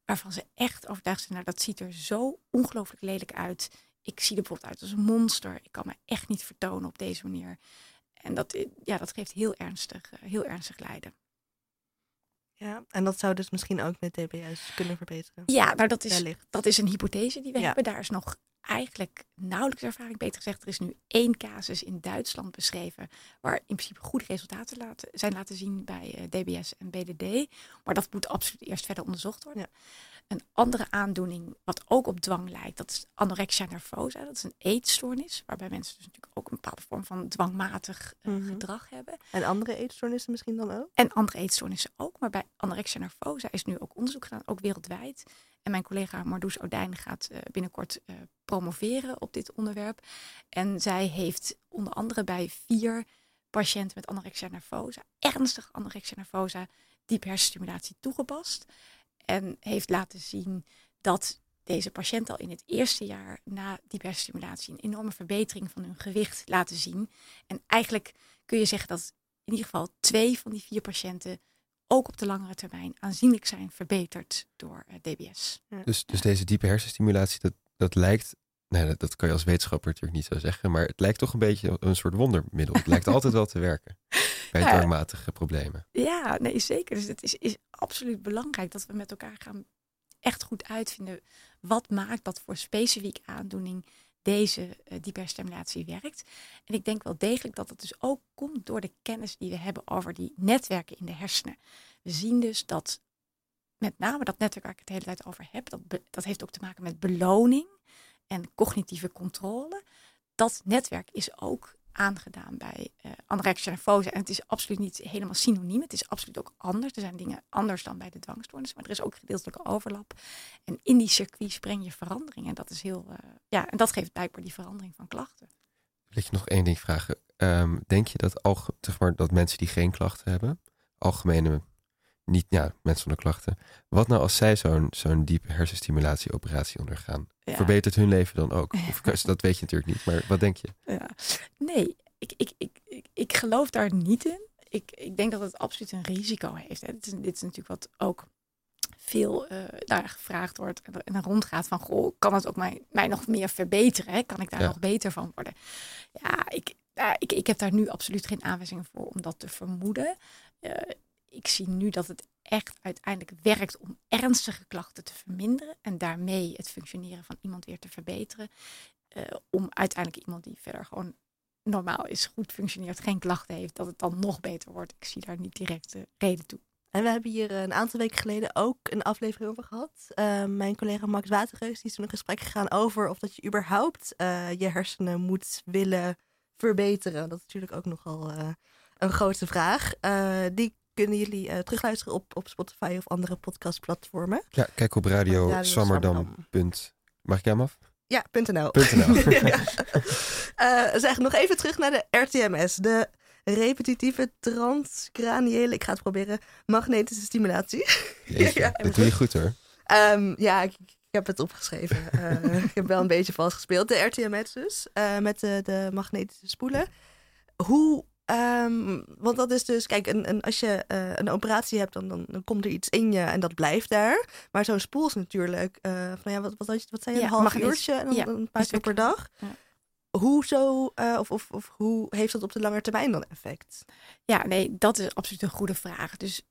waarvan ze echt overtuigd zijn, nou dat ziet er zo ongelooflijk lelijk uit. Ik zie er bijvoorbeeld uit als een monster. Ik kan me echt niet vertonen op deze manier. En dat, eh, ja, dat geeft heel ernstig, eh, heel ernstig lijden. Ja, en dat zou dus misschien ook met DBS kunnen verbeteren. Ja, nou dat is, Wellicht. dat is een hypothese die we Ja. hebben. Daar is nog eigenlijk nauwelijks ervaring. Beter gezegd, er is nu één casus in Duitsland beschreven. waar in principe goede resultaten laten, zijn laten zien bij eh, DBS en BDD. Maar dat moet absoluut eerst verder onderzocht worden. Een andere aandoening, wat ook op dwang lijkt, dat is anorexia nervosa. Dat is een eetstoornis, waarbij mensen dus natuurlijk ook een bepaalde vorm van dwangmatig eh, Mhm. gedrag hebben. En andere eetstoornissen misschien dan ook? En andere eetstoornissen ook. Maar bij anorexia nervosa is nu ook onderzoek gedaan, ook wereldwijd. En mijn collega Mardoes Odijn gaat eh, binnenkort eh, promoveren op dit onderwerp. En zij heeft onder andere bij vier patiënten met anorexia nervosa, ernstig anorexia nervosa, diep hersenstimulatie toegepast. En heeft laten zien dat deze patiënten al in het eerste jaar na diep hersenstimulatie een enorme verbetering van hun gewicht laten zien. En eigenlijk kun je zeggen dat in ieder geval twee van die vier patiënten ook op de langere termijn aanzienlijk zijn verbeterd door eh, DBS. Dus, dus deze diepe hersenstimulatie, dat, dat lijkt... Nee, dat, dat kan je als wetenschapper natuurlijk niet zo zeggen. Maar het lijkt toch een beetje een soort wondermiddel. Het lijkt altijd wel te werken. Bij Ja. dwangmatige problemen. Ja, nee, zeker. Dus het is, is absoluut belangrijk dat we met elkaar gaan echt goed uitvinden wat maakt dat voor specifieke aandoening deze uh, dieperstimulatie werkt. En ik denk wel degelijk dat het dus ook komt door de kennis die we hebben over die netwerken in de hersenen. We zien dus dat met name dat netwerk waar ik het de hele tijd over heb, dat, dat heeft ook te maken met beloning en cognitieve controle. Dat netwerk is ook aangedaan bij uh, anorexia nervosa. En het is absoluut niet helemaal synoniem. Het is absoluut ook anders. Er zijn dingen anders dan bij de dwangstoornis. Maar er is ook gedeeltelijke overlap. En in die circuits breng je verandering. En dat is heel... Uh, ja, en dat geeft blijkbaar die verandering van klachten. Wil je nog één ding vragen? Um, denk je dat, dat mensen die geen klachten hebben, algemene, niet ja, mensen zonder klachten, wat nou als zij zo'n zo'n diepe hersenstimulatie-operatie ondergaan? Ja. Verbetert hun leven dan ook? Of, dat weet je natuurlijk niet, maar wat denk je? Ja. Nee, ik, ik, ik, ik, ik geloof daar niet in. Ik, ik denk dat het absoluut een risico heeft. Hè. Dit, is, dit is natuurlijk wat ook veel uh, daar gevraagd wordt en, rondgaat van, goh, kan het ook mij, mij nog meer verbeteren? Hè? Kan ik daar ja. nog beter van worden? Ja, ik, uh, ik, ik heb daar nu absoluut geen aanwijzingen voor om dat te vermoeden. Uh, ik zie nu dat het echt uiteindelijk werkt om ernstige klachten te verminderen en daarmee het functioneren van iemand weer te verbeteren. Uh, om uiteindelijk iemand die verder gewoon normaal is, goed functioneert, geen klachten heeft, dat het dan nog beter wordt. Ik zie daar niet direct de reden toe. En we hebben hier een aantal weken geleden ook een aflevering over gehad. Uh, mijn collega Max Waterreus die is toen een gesprek gegaan over of dat je überhaupt je hersenen moet willen verbeteren. Dat is natuurlijk ook nogal een grote vraag. Die kunnen jullie uh, terugluisteren op, op Spotify of andere podcastplatformen. Ja, kijk op radio, radio Swammerdam. Mag ik hem af? Ja, .nl. .nl. ja. zeg nog even terug naar de RTMS. De repetitieve transcraniële, ik ga het proberen, magnetische stimulatie. ja, dat doe je goed hoor. Um, ja, ik, ik, heb het opgeschreven. Uh, ik heb wel een beetje vals gespeeld. De RTMS dus, uh, met de, de, magnetische spoelen. Hoe, um, want dat is dus, kijk, een, een, als je uh, een operatie hebt, dan, dan, dan, komt er iets in je en dat blijft daar. Maar zo'n spoel is natuurlijk, van ja, wat, wat, wat zei je, een half uurtje en dan ja, een paar keer per dag. Ja hoe zo, uh, of, of, of hoe heeft dat op de lange termijn dan effect? Ja, nee, dat is absoluut een goede vraag. Dus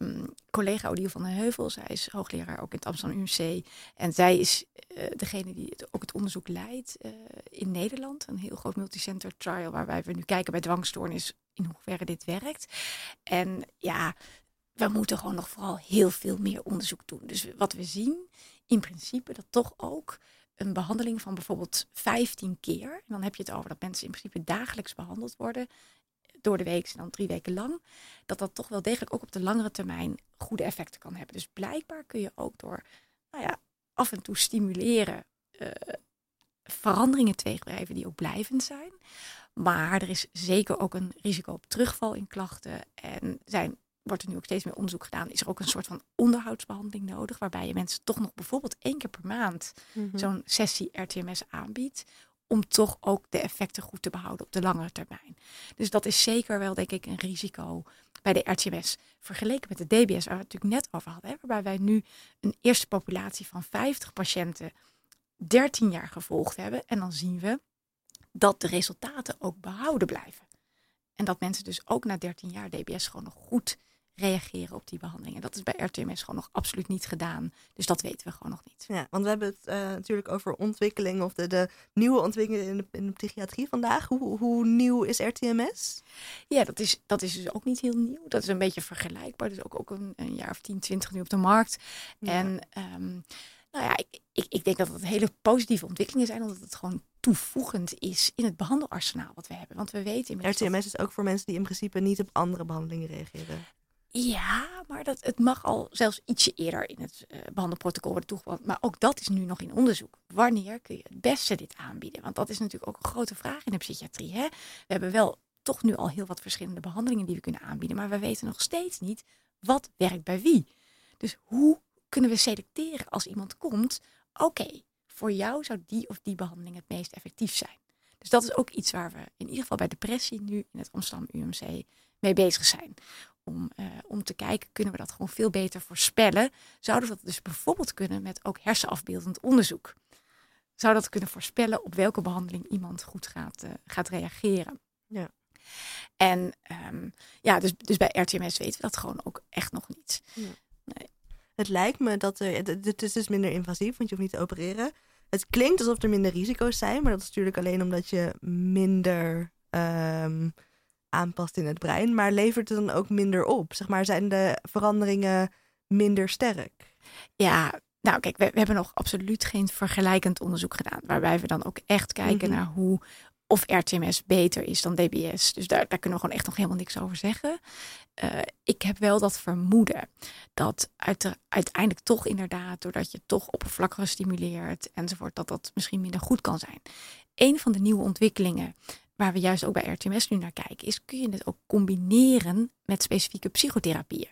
um, collega Odile van den Heuvel, zij is hoogleraar ook in het Amsterdam UMC. En zij is uh, degene die ook het onderzoek leidt uh, in Nederland. Een heel groot multicenter trial waarbij we nu kijken bij dwangstoornis in hoeverre dit werkt. En ja, we moeten gewoon nog vooral heel veel meer onderzoek doen. Dus wat we zien in principe dat toch ook een behandeling van bijvoorbeeld 15 keer. En dan heb je het over dat mensen in principe dagelijks behandeld worden. Door de week en dan drie weken lang. Dat dat toch wel degelijk ook op de langere termijn goede effecten kan hebben. Dus blijkbaar kun je ook door nou ja, af en toe stimuleren. Uh, veranderingen teweegbrengen die ook blijvend zijn. Maar er is zeker ook een risico op terugval in klachten. En zijn wordt er nu ook steeds meer onderzoek gedaan, is er ook een soort van onderhoudsbehandeling nodig, waarbij je mensen toch nog bijvoorbeeld één keer per maand mhm. zo'n sessie RTMS aanbiedt, om toch ook de effecten goed te behouden op de langere termijn. Dus dat is zeker wel, denk ik, een risico bij de RTMS. Vergeleken met de DBS, waar we het natuurlijk net over hadden, waarbij wij nu een eerste populatie van 50 patiënten 13 jaar gevolgd hebben. En dan zien we dat de resultaten ook behouden blijven. En dat mensen dus ook na 13 jaar DBS gewoon nog goed reageren op die behandelingen. Dat is bij RTMS gewoon nog absoluut niet gedaan. Dus dat weten we gewoon nog niet. Ja, want we hebben het uh, natuurlijk over ontwikkeling of de, de nieuwe ontwikkelingen in de, in de psychiatrie vandaag. Hoe, hoe nieuw is RTMS? Ja, dat is, dat is dus ook niet heel nieuw. Dat is een beetje vergelijkbaar. Dus ook, ook een, een jaar of 10, 20 nu op de markt. En um, nou ja, ik, ik, ik denk dat het hele positieve ontwikkelingen zijn, omdat het gewoon toevoegend is in het behandelarsenaal wat we hebben. Want we weten RTMS is ook voor mensen die in principe niet op andere behandelingen reageren. Ja, maar dat, het mag al zelfs ietsje eerder in het uh, behandelprotocol worden toegepast. Maar ook dat is nu nog in onderzoek. Wanneer kun je het beste dit aanbieden? Want dat is natuurlijk ook een grote vraag in de psychiatrie. Hè? We hebben wel toch nu al heel wat verschillende behandelingen die we kunnen aanbieden. Maar we weten nog steeds niet wat werkt bij wie. Dus hoe kunnen we selecteren als iemand komt? Oké, voor jou zou die of die behandeling het meest effectief zijn. Dus dat is ook iets waar we in ieder geval bij depressie nu in het Amsterdam UMC mee bezig zijn om, uh, om te kijken, kunnen we dat gewoon veel beter voorspellen? Zouden we dat dus bijvoorbeeld kunnen met ook hersenafbeeldend onderzoek? Zou dat kunnen voorspellen op welke behandeling iemand goed gaat, uh, gaat reageren? Ja. En um, ja, dus, dus bij RTMS weten we dat gewoon ook echt nog niet. Ja. Nee. Het lijkt me dat er, het is dus minder invasief, want je hoeft niet te opereren. Het klinkt alsof er minder risico's zijn, maar dat is natuurlijk alleen omdat je minder um, aanpast in het brein, maar levert het dan ook minder op? Zeg maar, zijn de veranderingen minder sterk? Ja, nou kijk, we, we hebben nog absoluut geen vergelijkend onderzoek gedaan, waarbij we dan ook echt kijken mhm. naar hoe of RTMS beter is dan DBS. Dus daar, daar kunnen we gewoon echt nog helemaal niks over zeggen. Uh, ik heb wel dat vermoeden dat uiteindelijk toch inderdaad, doordat je toch oppervlakkiger stimuleert enzovoort, dat dat misschien minder goed kan zijn. Een van de nieuwe ontwikkelingen waar we juist ook bij RTMS nu naar kijken, is kun je het ook combineren met specifieke psychotherapieën.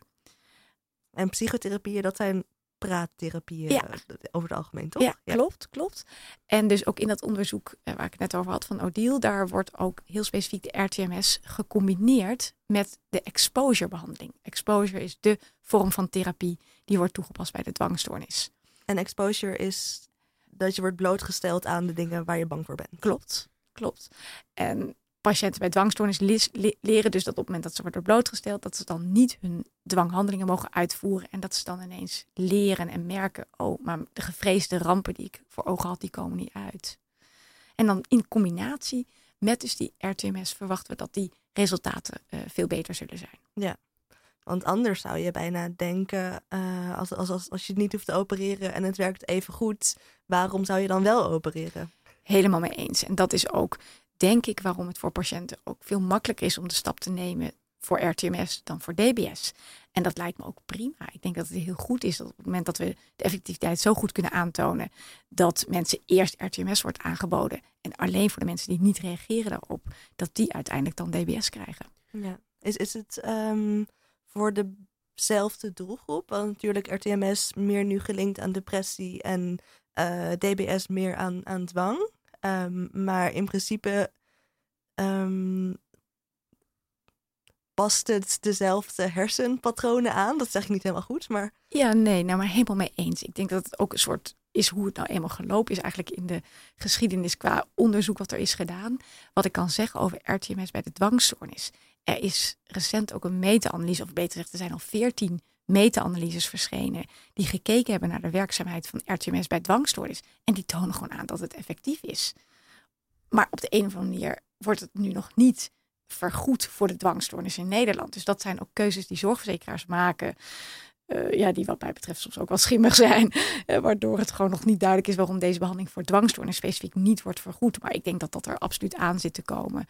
En psychotherapieën, dat zijn praattherapieën ja. over het algemeen, toch? Ja, klopt, klopt. En dus ook in dat onderzoek eh, waar ik het net over had van Odile, daar wordt ook heel specifiek de RTMS gecombineerd met de exposure-behandeling. Exposure is de vorm van therapie die wordt toegepast bij de dwangstoornis. En exposure is dat je wordt blootgesteld aan de dingen waar je bang voor bent. Klopt klopt. En patiënten bij dwangstoornis leren dus dat op het moment dat ze worden blootgesteld, dat ze dan niet hun dwanghandelingen mogen uitvoeren. En dat ze dan ineens leren en merken, oh, maar de gevreesde rampen die ik voor ogen had, die komen niet uit. En dan in combinatie met dus die RTMS verwachten we dat die resultaten uh, veel beter zullen zijn. Ja, want anders zou je bijna denken, uh, als, als, als, als je het niet hoeft te opereren en het werkt even goed, waarom zou je dan wel opereren? Helemaal mee eens. En dat is ook, denk ik, waarom het voor patiënten ook veel makkelijker is om de stap te nemen voor RTMS dan voor DBS. En dat lijkt me ook prima. Ik denk dat het heel goed is dat op het moment dat we de effectiviteit zo goed kunnen aantonen, dat mensen eerst RTMS wordt aangeboden. En alleen voor de mensen die niet reageren daarop, dat die uiteindelijk dan DBS krijgen. Ja. Is, is het um, voor dezelfde doelgroep? Want natuurlijk RTMS meer nu gelinkt aan depressie en eh, DBS meer aan, aan dwang. Um, maar in principe um, past het dezelfde hersenpatronen aan. Dat zeg ik niet helemaal goed, maar... Ja, nee, nou maar helemaal mee eens. Ik denk dat het ook een soort is hoe het nou eenmaal gelopen is eigenlijk in de geschiedenis qua onderzoek wat er is gedaan. Wat ik kan zeggen over RTMS bij de dwangstoornis. Er is recent ook een meta-analyse, of beter gezegd, er zijn al veertien meta-analyses verschenen die gekeken hebben naar de werkzaamheid van RTMS bij dwangstoornis. En die tonen gewoon aan dat het effectief is. Maar op de een of andere manier wordt het nu nog niet vergoed voor de dwangstoornis in Nederland. Dus dat zijn ook keuzes die zorgverzekeraars maken. Uh, ja, die wat mij betreft soms ook wel schimmig zijn. Uh, waardoor het gewoon nog niet duidelijk is waarom deze behandeling voor dwangstoornis specifiek niet wordt vergoed. Maar ik denk dat dat er absoluut aan zit te komen.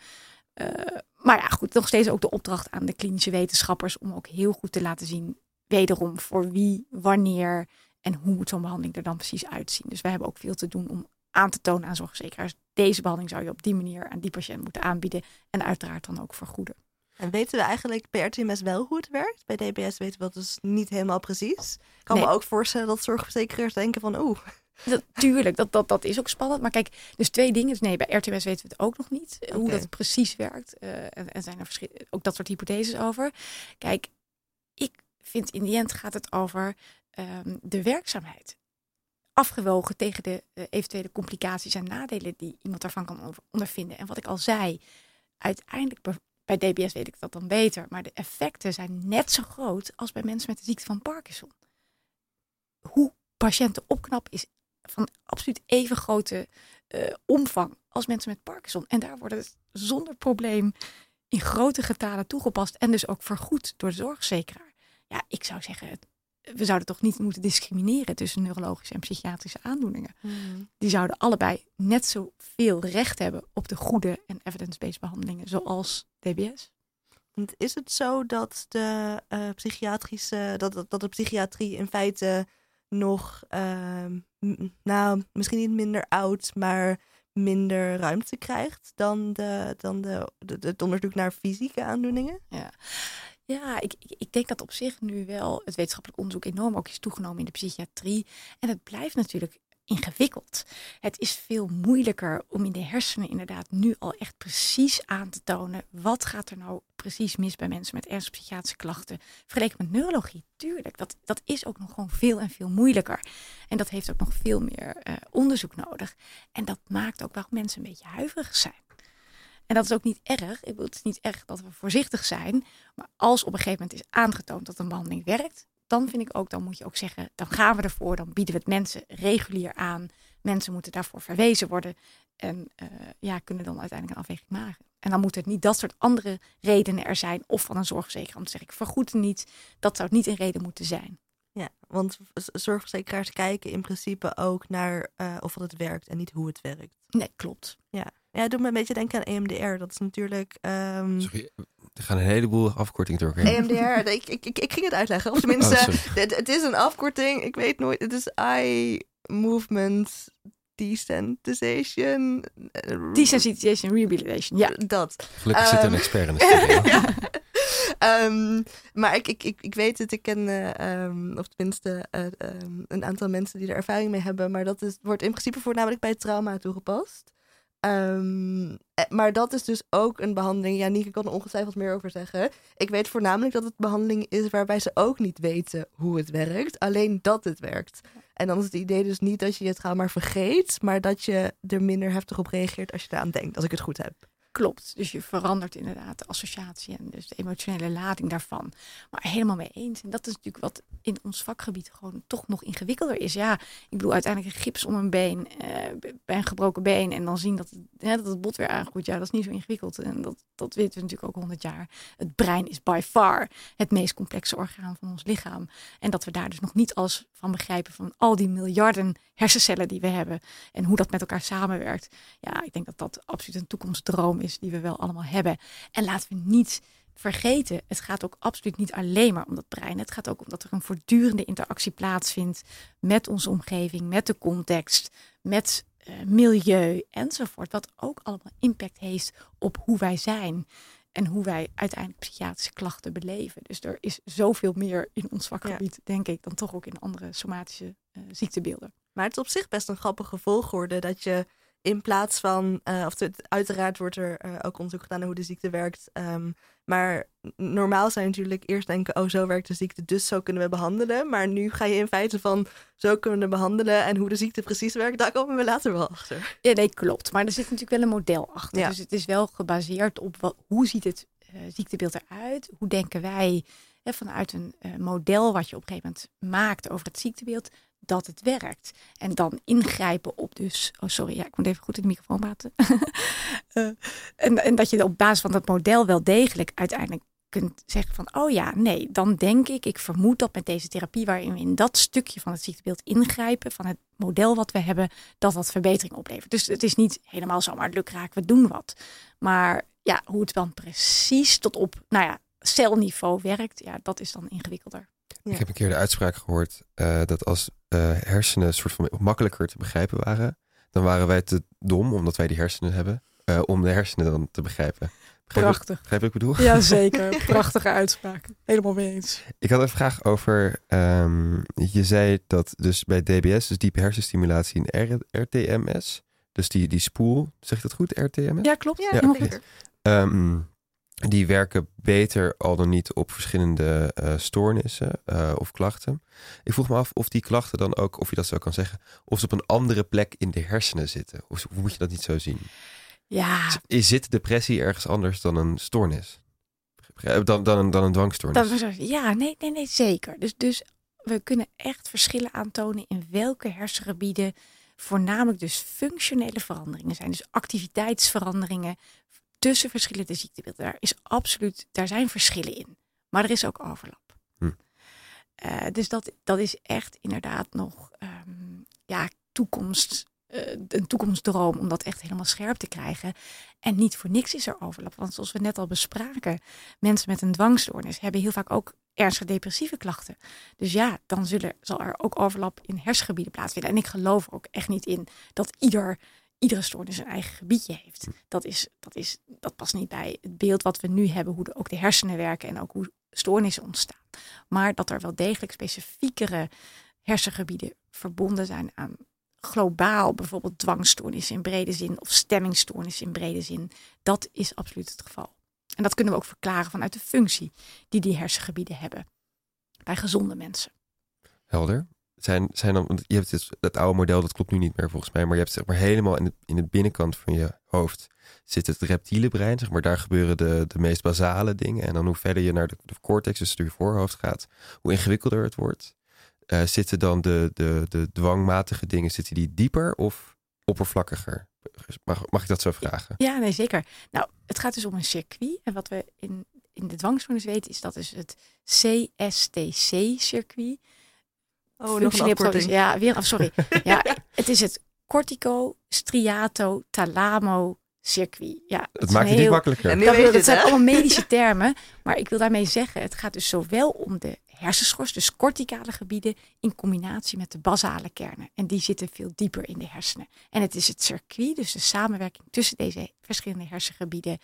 Uh, maar ja, goed, nog steeds ook de opdracht aan de klinische wetenschappers om ook heel goed te laten zien, wederom voor wie, wanneer en hoe moet zo'n behandeling er dan precies uitzien. Dus we hebben ook veel te doen om aan te tonen aan zorgverzekeraars. Deze behandeling zou je op die manier aan die patiënt moeten aanbieden en uiteraard dan ook vergoeden. En weten we eigenlijk bij RTMS wel hoe het werkt? Bij DBS weten we dat dus niet helemaal precies. Ik kan me ook voorstellen dat zorgverzekeraars denken van oeh. Tuurlijk, dat, dat, dat is ook spannend. Maar kijk, dus twee dingen. Dus nee, bij RTMS weten we het ook nog niet. Eh, hoe dat precies werkt. Uh, en, en, zijn er ook dat soort hypotheses over. Kijk, ik vind in die end gaat het over um, de werkzaamheid afgewogen tegen de uh, eventuele complicaties en nadelen die iemand daarvan kan ondervinden. En wat ik al zei, uiteindelijk bij DBS weet ik dat dan beter, maar de effecten zijn net zo groot als bij mensen met de ziekte van Parkinson. Hoe patiënten opknappen is van absoluut even grote uh, omvang als mensen met Parkinson. En daar wordt het zonder probleem in grote getalen toegepast en dus ook vergoed door de zorgverzekeraar. Ja, ik zou zeggen, we zouden toch niet moeten discrimineren tussen neurologische en psychiatrische aandoeningen. Hmm. Die zouden allebei net zoveel recht hebben op de goede en evidence-based behandelingen, zoals DBS. Is het zo dat de uh, psychiatrische, dat, dat de psychiatrie in feite nog, uh, nou, misschien niet minder oud, maar minder ruimte krijgt dan, de, dan de, de, het onderzoek naar fysieke aandoeningen? Ja. Ja, ik, ik, denk dat op zich nu wel het wetenschappelijk onderzoek enorm ook is toegenomen in de psychiatrie. En het blijft natuurlijk ingewikkeld. Het is veel moeilijker om in de hersenen inderdaad nu al echt precies aan te tonen wat gaat er nou precies mis bij mensen met ernstige psychiatrische klachten. Vergeleken met neurologie, tuurlijk, dat, dat is ook nog gewoon veel en veel moeilijker. En dat heeft ook nog veel meer uh, onderzoek nodig. En dat maakt ook waarom mensen een beetje huiverig zijn. En dat is ook niet erg. Ik bedoel, het is niet erg dat we voorzichtig zijn. Maar als op een gegeven moment is aangetoond dat een behandeling werkt, dan vind ik ook, dan moet je ook zeggen, dan gaan we ervoor, dan bieden we het mensen regulier aan. Mensen moeten daarvoor verwezen worden en uh, ja, kunnen dan uiteindelijk een afweging maken. En dan moet het niet dat soort andere redenen er zijn, of van een zorgverzekeraar om te zeggen, ik vergoed het niet. Dat zou niet een reden moeten zijn. Ja, want zorgverzekeraars kijken in principe ook naar uh, of het werkt en niet hoe het werkt. Nee, klopt. Ja, ja, het doet me een beetje denken aan EMDR. Dat is natuurlijk. Um... Sorry, er gaan een heleboel afkortingen door. EMDR, ik, ik, ik, ik, ging het uitleggen. Of tenminste, oh, het, het, is een afkorting. Ik weet nooit. Het is Eye Movement Desensitization. Desensitization Rehabilitation, ja. Dat. Gelukkig um, zit een ehm, expert in de ja. um, maar ik, ik, ik, ik weet het, ik ken, uh, um, of tenminste, uh, een aantal mensen die er ervaring mee hebben. Maar dat is, wordt in principe voornamelijk bij trauma toegepast. Um, maar dat is dus ook een behandeling. Ja, Nieke kan er ongetwijfeld meer over zeggen. Ik weet voornamelijk dat het behandeling is waarbij ze ook niet weten hoe het werkt. Alleen dat het werkt. En dan is het idee dus niet dat je het gaan maar vergeet. Maar dat je er minder heftig op reageert als je eraan denkt. Als ik het goed heb. Klopt. Dus je verandert inderdaad de associatie en dus de emotionele lading daarvan. Maar helemaal mee eens. En dat is natuurlijk wat in ons vakgebied gewoon toch nog ingewikkelder is. Ja, ik bedoel uiteindelijk een gips om een been, eh, bij een gebroken been. En dan zien dat het, dat het bot weer aangroeit. Ja, dat is niet zo ingewikkeld. En dat, dat weten we natuurlijk ook honderd jaar. Het brein is by far het meest complexe orgaan van ons lichaam. En dat we daar dus nog niet alles van begrijpen van al die miljarden hersencellen die we hebben. En hoe dat met elkaar samenwerkt. Ja, ik denk dat dat absoluut een toekomstdroom is die we wel allemaal hebben. En laten we niet vergeten, het gaat ook absoluut niet alleen maar om dat brein. Het gaat ook om dat er een voortdurende interactie plaatsvindt met onze omgeving, met de context, met uh, milieu enzovoort. Wat ook allemaal impact heeft op hoe wij zijn en hoe wij uiteindelijk psychiatrische klachten beleven. Dus er is zoveel meer in ons vakgebied, denk ik, dan toch ook in andere somatische uh, ziektebeelden. Maar het is op zich best een grappige volgorde dat je in plaats van, uh, of het, uiteraard wordt er uh, ook onderzoek gedaan naar hoe de ziekte werkt. Um, maar normaal zijn natuurlijk eerst denken, oh zo werkt de ziekte, dus zo kunnen we behandelen. Maar nu ga je in feite van, zo kunnen we behandelen en hoe de ziekte precies werkt, daar komen we later wel achter. Ja, nee, klopt. Maar er zit natuurlijk wel een model achter. Ja. Dus het is wel gebaseerd op wat, hoe ziet het uh, ziektebeeld eruit? Hoe denken wij hè, vanuit een model wat je op een gegeven moment maakt over het ziektebeeld, dat het werkt. En dan ingrijpen op dus... Oh, sorry, ja, ik moet even goed de microfoon praten. uh, en, en dat je op basis van dat model wel degelijk uiteindelijk kunt zeggen van... oh ja, nee, dan denk ik, ik vermoed dat met deze therapie... waarin we in dat stukje van het ziektebeeld ingrijpen... van het model wat we hebben, dat dat verbetering oplevert. Dus het is niet helemaal zomaar lukraak, we doen wat. Maar ja, hoe het dan precies tot op, nou ja, celniveau werkt... ja, dat is dan ingewikkelder. Ik heb een keer de uitspraak gehoord uh, dat als uh, hersenen soort van makkelijker te begrijpen waren, dan waren wij te dom, omdat wij die hersenen hebben, uh, om de hersenen dan te begrijpen. Begrijp Prachtig. Begrijp ik bedoel? Ja, zeker. Prachtige uitspraak. Helemaal mee eens. Ik had een vraag over, um, je zei dat dus bij DBS, dus diepe hersenstimulatie in RTMS, dus die, die spoel, zeg je dat goed, RTMS? Ja, klopt. Ja, ja zeker. Um, die werken beter al dan niet op verschillende uh, stoornissen uh, of klachten. Ik vroeg me af of die klachten dan ook, of je dat zo kan zeggen, of ze op een andere plek in de hersenen zitten. Of moet je dat niet zo zien? Ja. Is zit depressie ergens anders dan een stoornis? Dan, dan, een, dan een dwangstoornis? Dan, ja, nee, nee, nee, zeker. Dus, dus we kunnen echt verschillen aantonen in welke hersengebieden voornamelijk dus functionele veranderingen zijn. Dus activiteitsveranderingen, tussen verschillende ziektebeelden. Daar, is absoluut, daar zijn verschillen in. Maar er is ook overlap. Hm. Uh, dus dat, dat is echt inderdaad nog um, ja, toekomst, uh, een toekomstdroom om dat echt helemaal scherp te krijgen. En niet voor niks is er overlap. Want zoals we net al bespraken, mensen met een dwangstoornis hebben heel vaak ook ernstige depressieve klachten. Dus ja, dan zullen, zal er ook overlap in hersengebieden plaatsvinden. En ik geloof er ook echt niet in dat ieder iedere stoornis een eigen gebiedje heeft. Hm. Dat, is, dat, is, dat past niet bij het beeld wat we nu hebben, hoe de, ook de hersenen werken en ook hoe stoornissen ontstaan. Maar dat er wel degelijk specifiekere hersengebieden verbonden zijn aan globaal bijvoorbeeld dwangstoornissen in brede zin of stemmingstoornissen in brede zin. Dat is absoluut het geval. En dat kunnen we ook verklaren vanuit de functie die die hersengebieden hebben bij gezonde mensen. Helder zijn, zijn dan, je hebt het, het oude model, dat klopt nu niet meer volgens mij, maar je hebt zeg maar helemaal in, het, in de binnenkant van je hoofd zit het reptiele brein, zeg maar, daar gebeuren de, de meest basale dingen. En dan hoe verder je naar de, de cortex, dus je voorhoofd gaat, hoe ingewikkelder het wordt. Uh, zitten dan de, de, de dwangmatige dingen, zitten die dieper of oppervlakkiger? Mag, mag ik dat zo vragen? Ja, nee, zeker. Nou, het gaat dus om een circuit. En wat we in, in de dwangstoornis weten, is dat dus het CSTC-circuit. Oh, nog een Ja, weer af, sorry. ja, het is het cortico, striato, thalamo circuit. Ja, het, maakt het niet makkelijker. En dat, dat zijn allemaal medische termen. Maar ik wil daarmee zeggen, het gaat dus zowel om de hersenschors, dus corticale gebieden, in combinatie met de basale kernen. En die zitten veel dieper in de hersenen. En het is het circuit, dus de samenwerking tussen deze verschillende hersengebieden,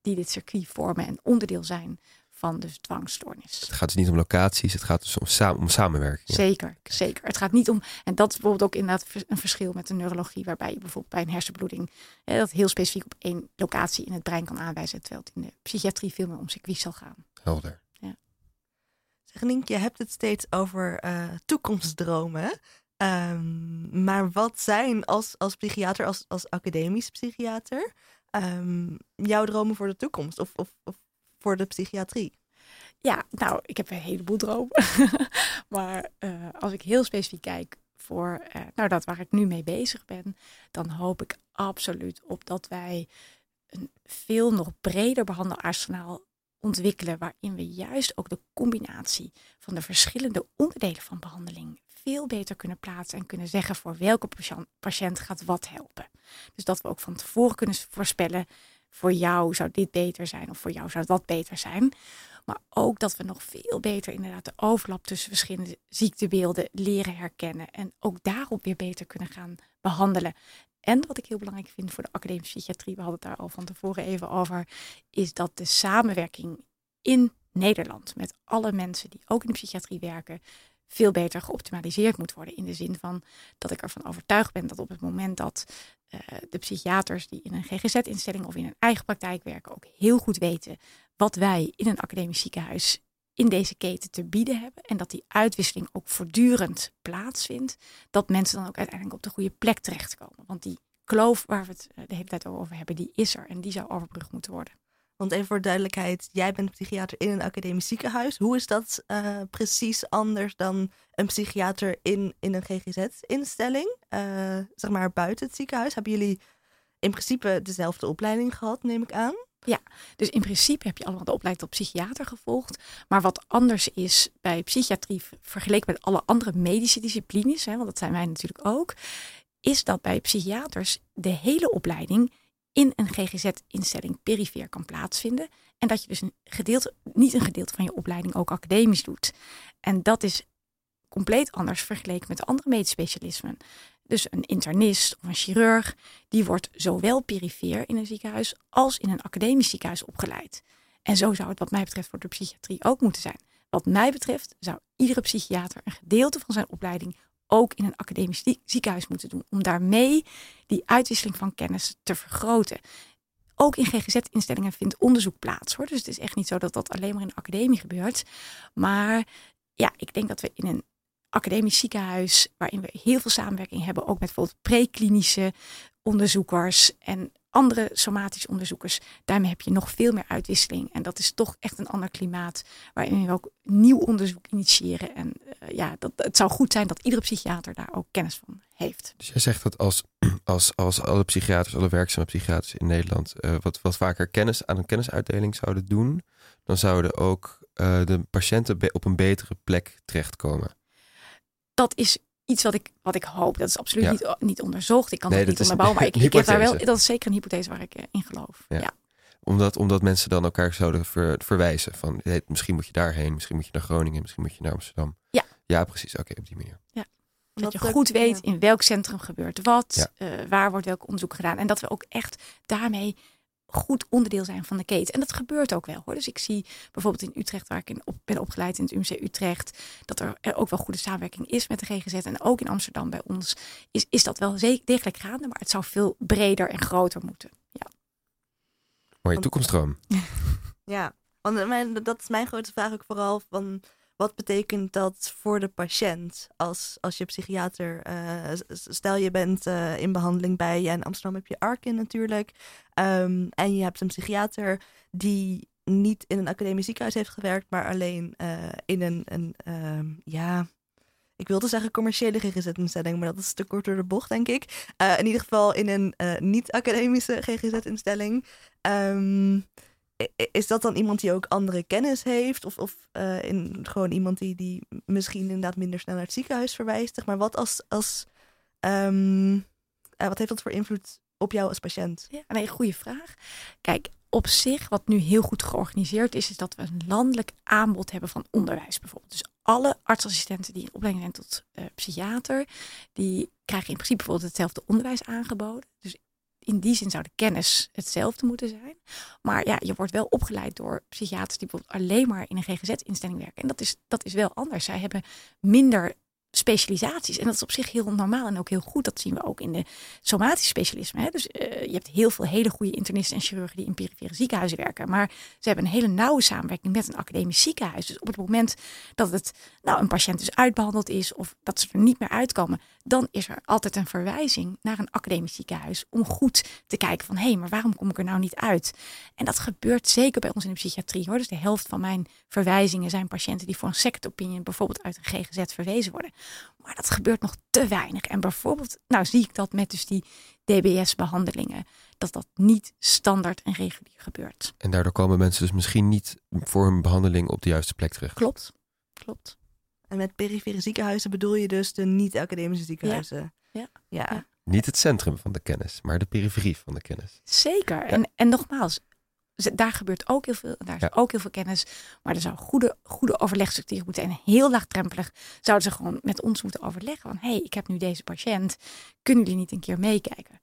die dit circuit vormen en onderdeel zijn van de dwangstoornis. Het gaat dus niet om locaties, het gaat dus om, samen, om samenwerking. Zeker, zeker. Het gaat niet om, en dat is bijvoorbeeld ook inderdaad een verschil met de neurologie, waarbij je bijvoorbeeld bij een hersenbloeding hè, dat heel specifiek op één locatie in het brein kan aanwijzen, terwijl het in de psychiatrie veel meer om circuit zal gaan. Helder. Ja. Zeg Nink, je hebt het steeds over uh, toekomstdromen. Um, maar wat zijn als, als psychiater, als, als academisch psychiater, um, jouw dromen voor de toekomst? Of, of, of voor de psychiatrie? Ja, nou, ik heb een heleboel dromen. maar uh, als ik heel specifiek kijk voor uh, nou, dat waar ik nu mee bezig ben, dan hoop ik absoluut op dat wij een veel nog breder behandelarsenaal ontwikkelen, waarin we juist ook de combinatie van de verschillende onderdelen van behandeling veel beter kunnen plaatsen en kunnen zeggen voor welke patiënt gaat wat helpen. Dus dat we ook van tevoren kunnen voorspellen voor jou zou dit beter zijn of voor jou zou dat beter zijn. Maar ook dat we nog veel beter inderdaad de overlap tussen verschillende ziektebeelden leren herkennen. En ook daarop weer beter kunnen gaan behandelen. En wat ik heel belangrijk vind voor de academische psychiatrie, we hadden het daar al van tevoren even over, is dat de samenwerking in Nederland met alle mensen die ook in de psychiatrie werken, veel beter geoptimaliseerd moet worden. In de zin van dat ik ervan overtuigd ben dat op het moment dat uh, de psychiaters die in een GGZ-instelling of in een eigen praktijk werken ook heel goed weten wat wij in een academisch ziekenhuis in deze keten te bieden hebben. En dat die uitwisseling ook voortdurend plaatsvindt. Dat mensen dan ook uiteindelijk op de goede plek terechtkomen. Want die kloof waar we het eh, de hele tijd over hebben, die is er. En die zou overbrugd moeten worden. Want even voor duidelijkheid, jij bent psychiater in een academisch ziekenhuis. Hoe is dat uh, precies anders dan een psychiater in, in een GGZ-instelling? Uh, zeg maar buiten het ziekenhuis. Hebben jullie in principe dezelfde opleiding gehad, neem ik aan? Ja, dus in principe heb je allemaal de opleiding tot psychiater gevolgd. Maar wat anders is bij psychiatrie vergeleken met alle andere medische disciplines, hè, want dat zijn wij natuurlijk ook, is dat bij psychiaters de hele opleiding in een GGZ-instelling perifeer kan plaatsvinden. En dat je dus een gedeelte, niet een gedeelte van je opleiding ook academisch doet. En dat is compleet anders vergeleken met de andere medische specialismen. Dus een internist of een chirurg, die wordt zowel perifeer in een ziekenhuis als in een academisch ziekenhuis opgeleid. En zo zou het wat mij betreft voor de psychiatrie ook moeten zijn. Wat mij betreft zou iedere psychiater een gedeelte van zijn opleiding ook in een academisch ziekenhuis moeten doen. Om daarmee die uitwisseling van kennis te vergroten. Ook in GGZ-instellingen vindt onderzoek plaats hoor. Dus het is echt niet zo dat dat alleen maar in de academie gebeurt. Maar ja, ik denk dat we in een academisch ziekenhuis, waarin we heel veel samenwerking hebben, ook met bijvoorbeeld preklinische onderzoekers en andere somatische onderzoekers. Daarmee heb je nog veel meer uitwisseling. En dat is toch echt een ander klimaat waarin we ook nieuw onderzoek initiëren. En uh, ja, dat, het zou goed zijn dat iedere psychiater daar ook kennis van heeft. Dus jij zegt dat als, als, als alle psychiaters, alle werkzame psychiaters in Nederland uh, wat, wat vaker kennis aan een kennisuitdeling zouden doen, dan zouden ook uh, de patiënten op een betere plek terechtkomen. Dat is iets wat ik, wat ik hoop. Dat is absoluut niet, niet onderzocht. Ik kan nee, dat niet onderbouwen, maar ik, ik heb daar wel, dat is zeker een hypothese waar ik uh, in geloof. Ja. Omdat, omdat mensen dan elkaar zouden ver, verwijzen. Van hey, misschien moet je daarheen, misschien moet je naar Groningen, misschien moet je naar Amsterdam. Ja, ja precies. Oké, op die manier. Ja. Dat, je goed weet in welk centrum gebeurt wat, uh, waar wordt welk onderzoek gedaan. En dat we ook echt daarmee goed onderdeel zijn van de keten. En dat gebeurt ook wel hoor. Dus ik zie bijvoorbeeld in Utrecht, waar ik in op, ben opgeleid in het UMC Utrecht, dat er, er, ook wel goede samenwerking is met de GGZ. En ook in Amsterdam bij ons is, is dat wel degelijk gaande, maar het zou veel breder en groter moeten. Ja. Mooie toekomstroom. ja, want mijn, dat is mijn grote vraag ook vooral van wat betekent dat voor de patiënt als, als je psychiater, uh, stel je bent uh, in behandeling bij, ja, in Amsterdam heb je Arkin natuurlijk, um, en je hebt een psychiater die niet in een academisch ziekenhuis heeft gewerkt, maar alleen uh, in een, een um, ja, ik wilde zeggen commerciële GGZ-instelling, maar dat is te kort door de bocht, denk ik. in ieder geval in een niet-academische GGZ-instelling. Um, is dat dan iemand die ook andere kennis heeft? Of, of uh, in, gewoon iemand die, die misschien inderdaad minder snel naar het ziekenhuis verwijst? Maar wat als. als um, uh, wat heeft dat voor invloed op jou als patiënt? Ja, een goede vraag. Kijk, op zich, wat nu heel goed georganiseerd is, is dat we een landelijk aanbod hebben van onderwijs bijvoorbeeld. Dus alle artsassistenten die in opleiding zijn tot uh, psychiater, die krijgen in principe bijvoorbeeld hetzelfde onderwijs aangeboden. Dus in die zin zou de kennis hetzelfde moeten zijn. Maar ja, je wordt wel opgeleid door psychiaters die bijvoorbeeld alleen maar in een GGZ-instelling werken. En dat is, dat is wel anders. Zij hebben minder specialisaties. En dat is op zich heel normaal en ook heel goed. Dat zien we ook in de somatische specialisme. Hè? Dus uh, je hebt heel veel hele goede internisten en chirurgen die in perifere ziekenhuizen werken. Maar ze hebben een hele nauwe samenwerking met een academisch ziekenhuis. Dus op het moment dat het, nou, een patiënt dus uitbehandeld is of dat ze er niet meer uitkomen, dan is er altijd een verwijzing naar een academisch ziekenhuis om goed te kijken van hé, hey, maar waarom kom ik er nou niet uit? En dat gebeurt zeker bij ons in de psychiatrie hoor. Dus de helft van mijn verwijzingen zijn patiënten die voor een second opinion bijvoorbeeld uit een GGZ verwezen worden. Maar dat gebeurt nog te weinig. En bijvoorbeeld, nou zie ik dat met dus die DBS-behandelingen, dat dat niet standaard en regulier gebeurt. En daardoor komen mensen dus misschien niet voor hun behandeling op de juiste plek terecht. Klopt, klopt. En met perifere ziekenhuizen bedoel je dus de niet-academische ziekenhuizen? Ja. ja. ja. niet het centrum van de kennis, maar de periferie van de kennis. Zeker. En, en nogmaals, daar gebeurt ook heel veel. Daar is Ja. ook heel veel kennis. Maar er zou goede, goede overlegstructuur moeten. En heel laagdrempelig zouden ze gewoon met ons moeten overleggen. Van hé, hey, ik heb nu deze patiënt. Kunnen jullie niet een keer meekijken?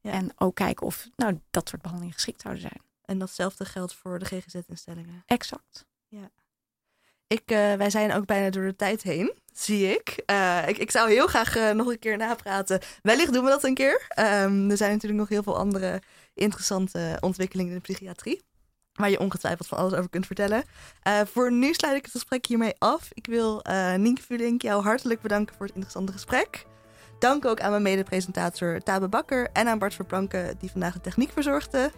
Ja. En ook kijken of nou, dat soort behandelingen geschikt zouden zijn. En datzelfde geldt voor de GGZ-instellingen. Exact. Ik, eh, wij zijn ook bijna door de tijd heen, zie ik. Eh, ik, ik zou heel graag eh, nog een keer napraten. Wellicht doen we dat een keer. Ehm, er zijn natuurlijk nog heel veel andere interessante ontwikkelingen in de psychiatrie. Waar je ongetwijfeld van alles over kunt vertellen. Eh, voor nu sluit ik het gesprek hiermee af. Ik wil eh Nienke Vulink jou hartelijk bedanken voor het interessante gesprek. Dank ook aan mijn mede-presentator Tabe Bakker en aan Bart Verplanken die vandaag de techniek verzorgde.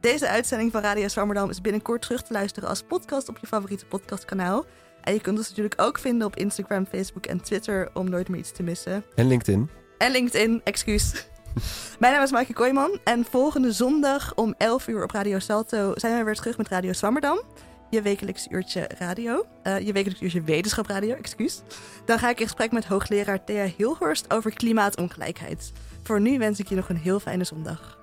Deze uitzending van Radio Zwammerdam is binnenkort terug te luisteren als podcast op je favoriete podcastkanaal. En je kunt ons natuurlijk ook vinden op Instagram, Facebook en Twitter om nooit meer iets te missen. En LinkedIn. En LinkedIn, excuus. Mijn naam is Maaike Kooijman en volgende zondag om 11 uur op Radio Salto zijn we weer terug met Radio Zwammerdam. Je wekelijks uurtje radio. Eh, je wekelijks uurtje wetenschap excuus. Dan ga ik in gesprek met hoogleraar Thea Hilhorst over klimaatongelijkheid. Voor nu wens ik je nog een heel fijne zondag.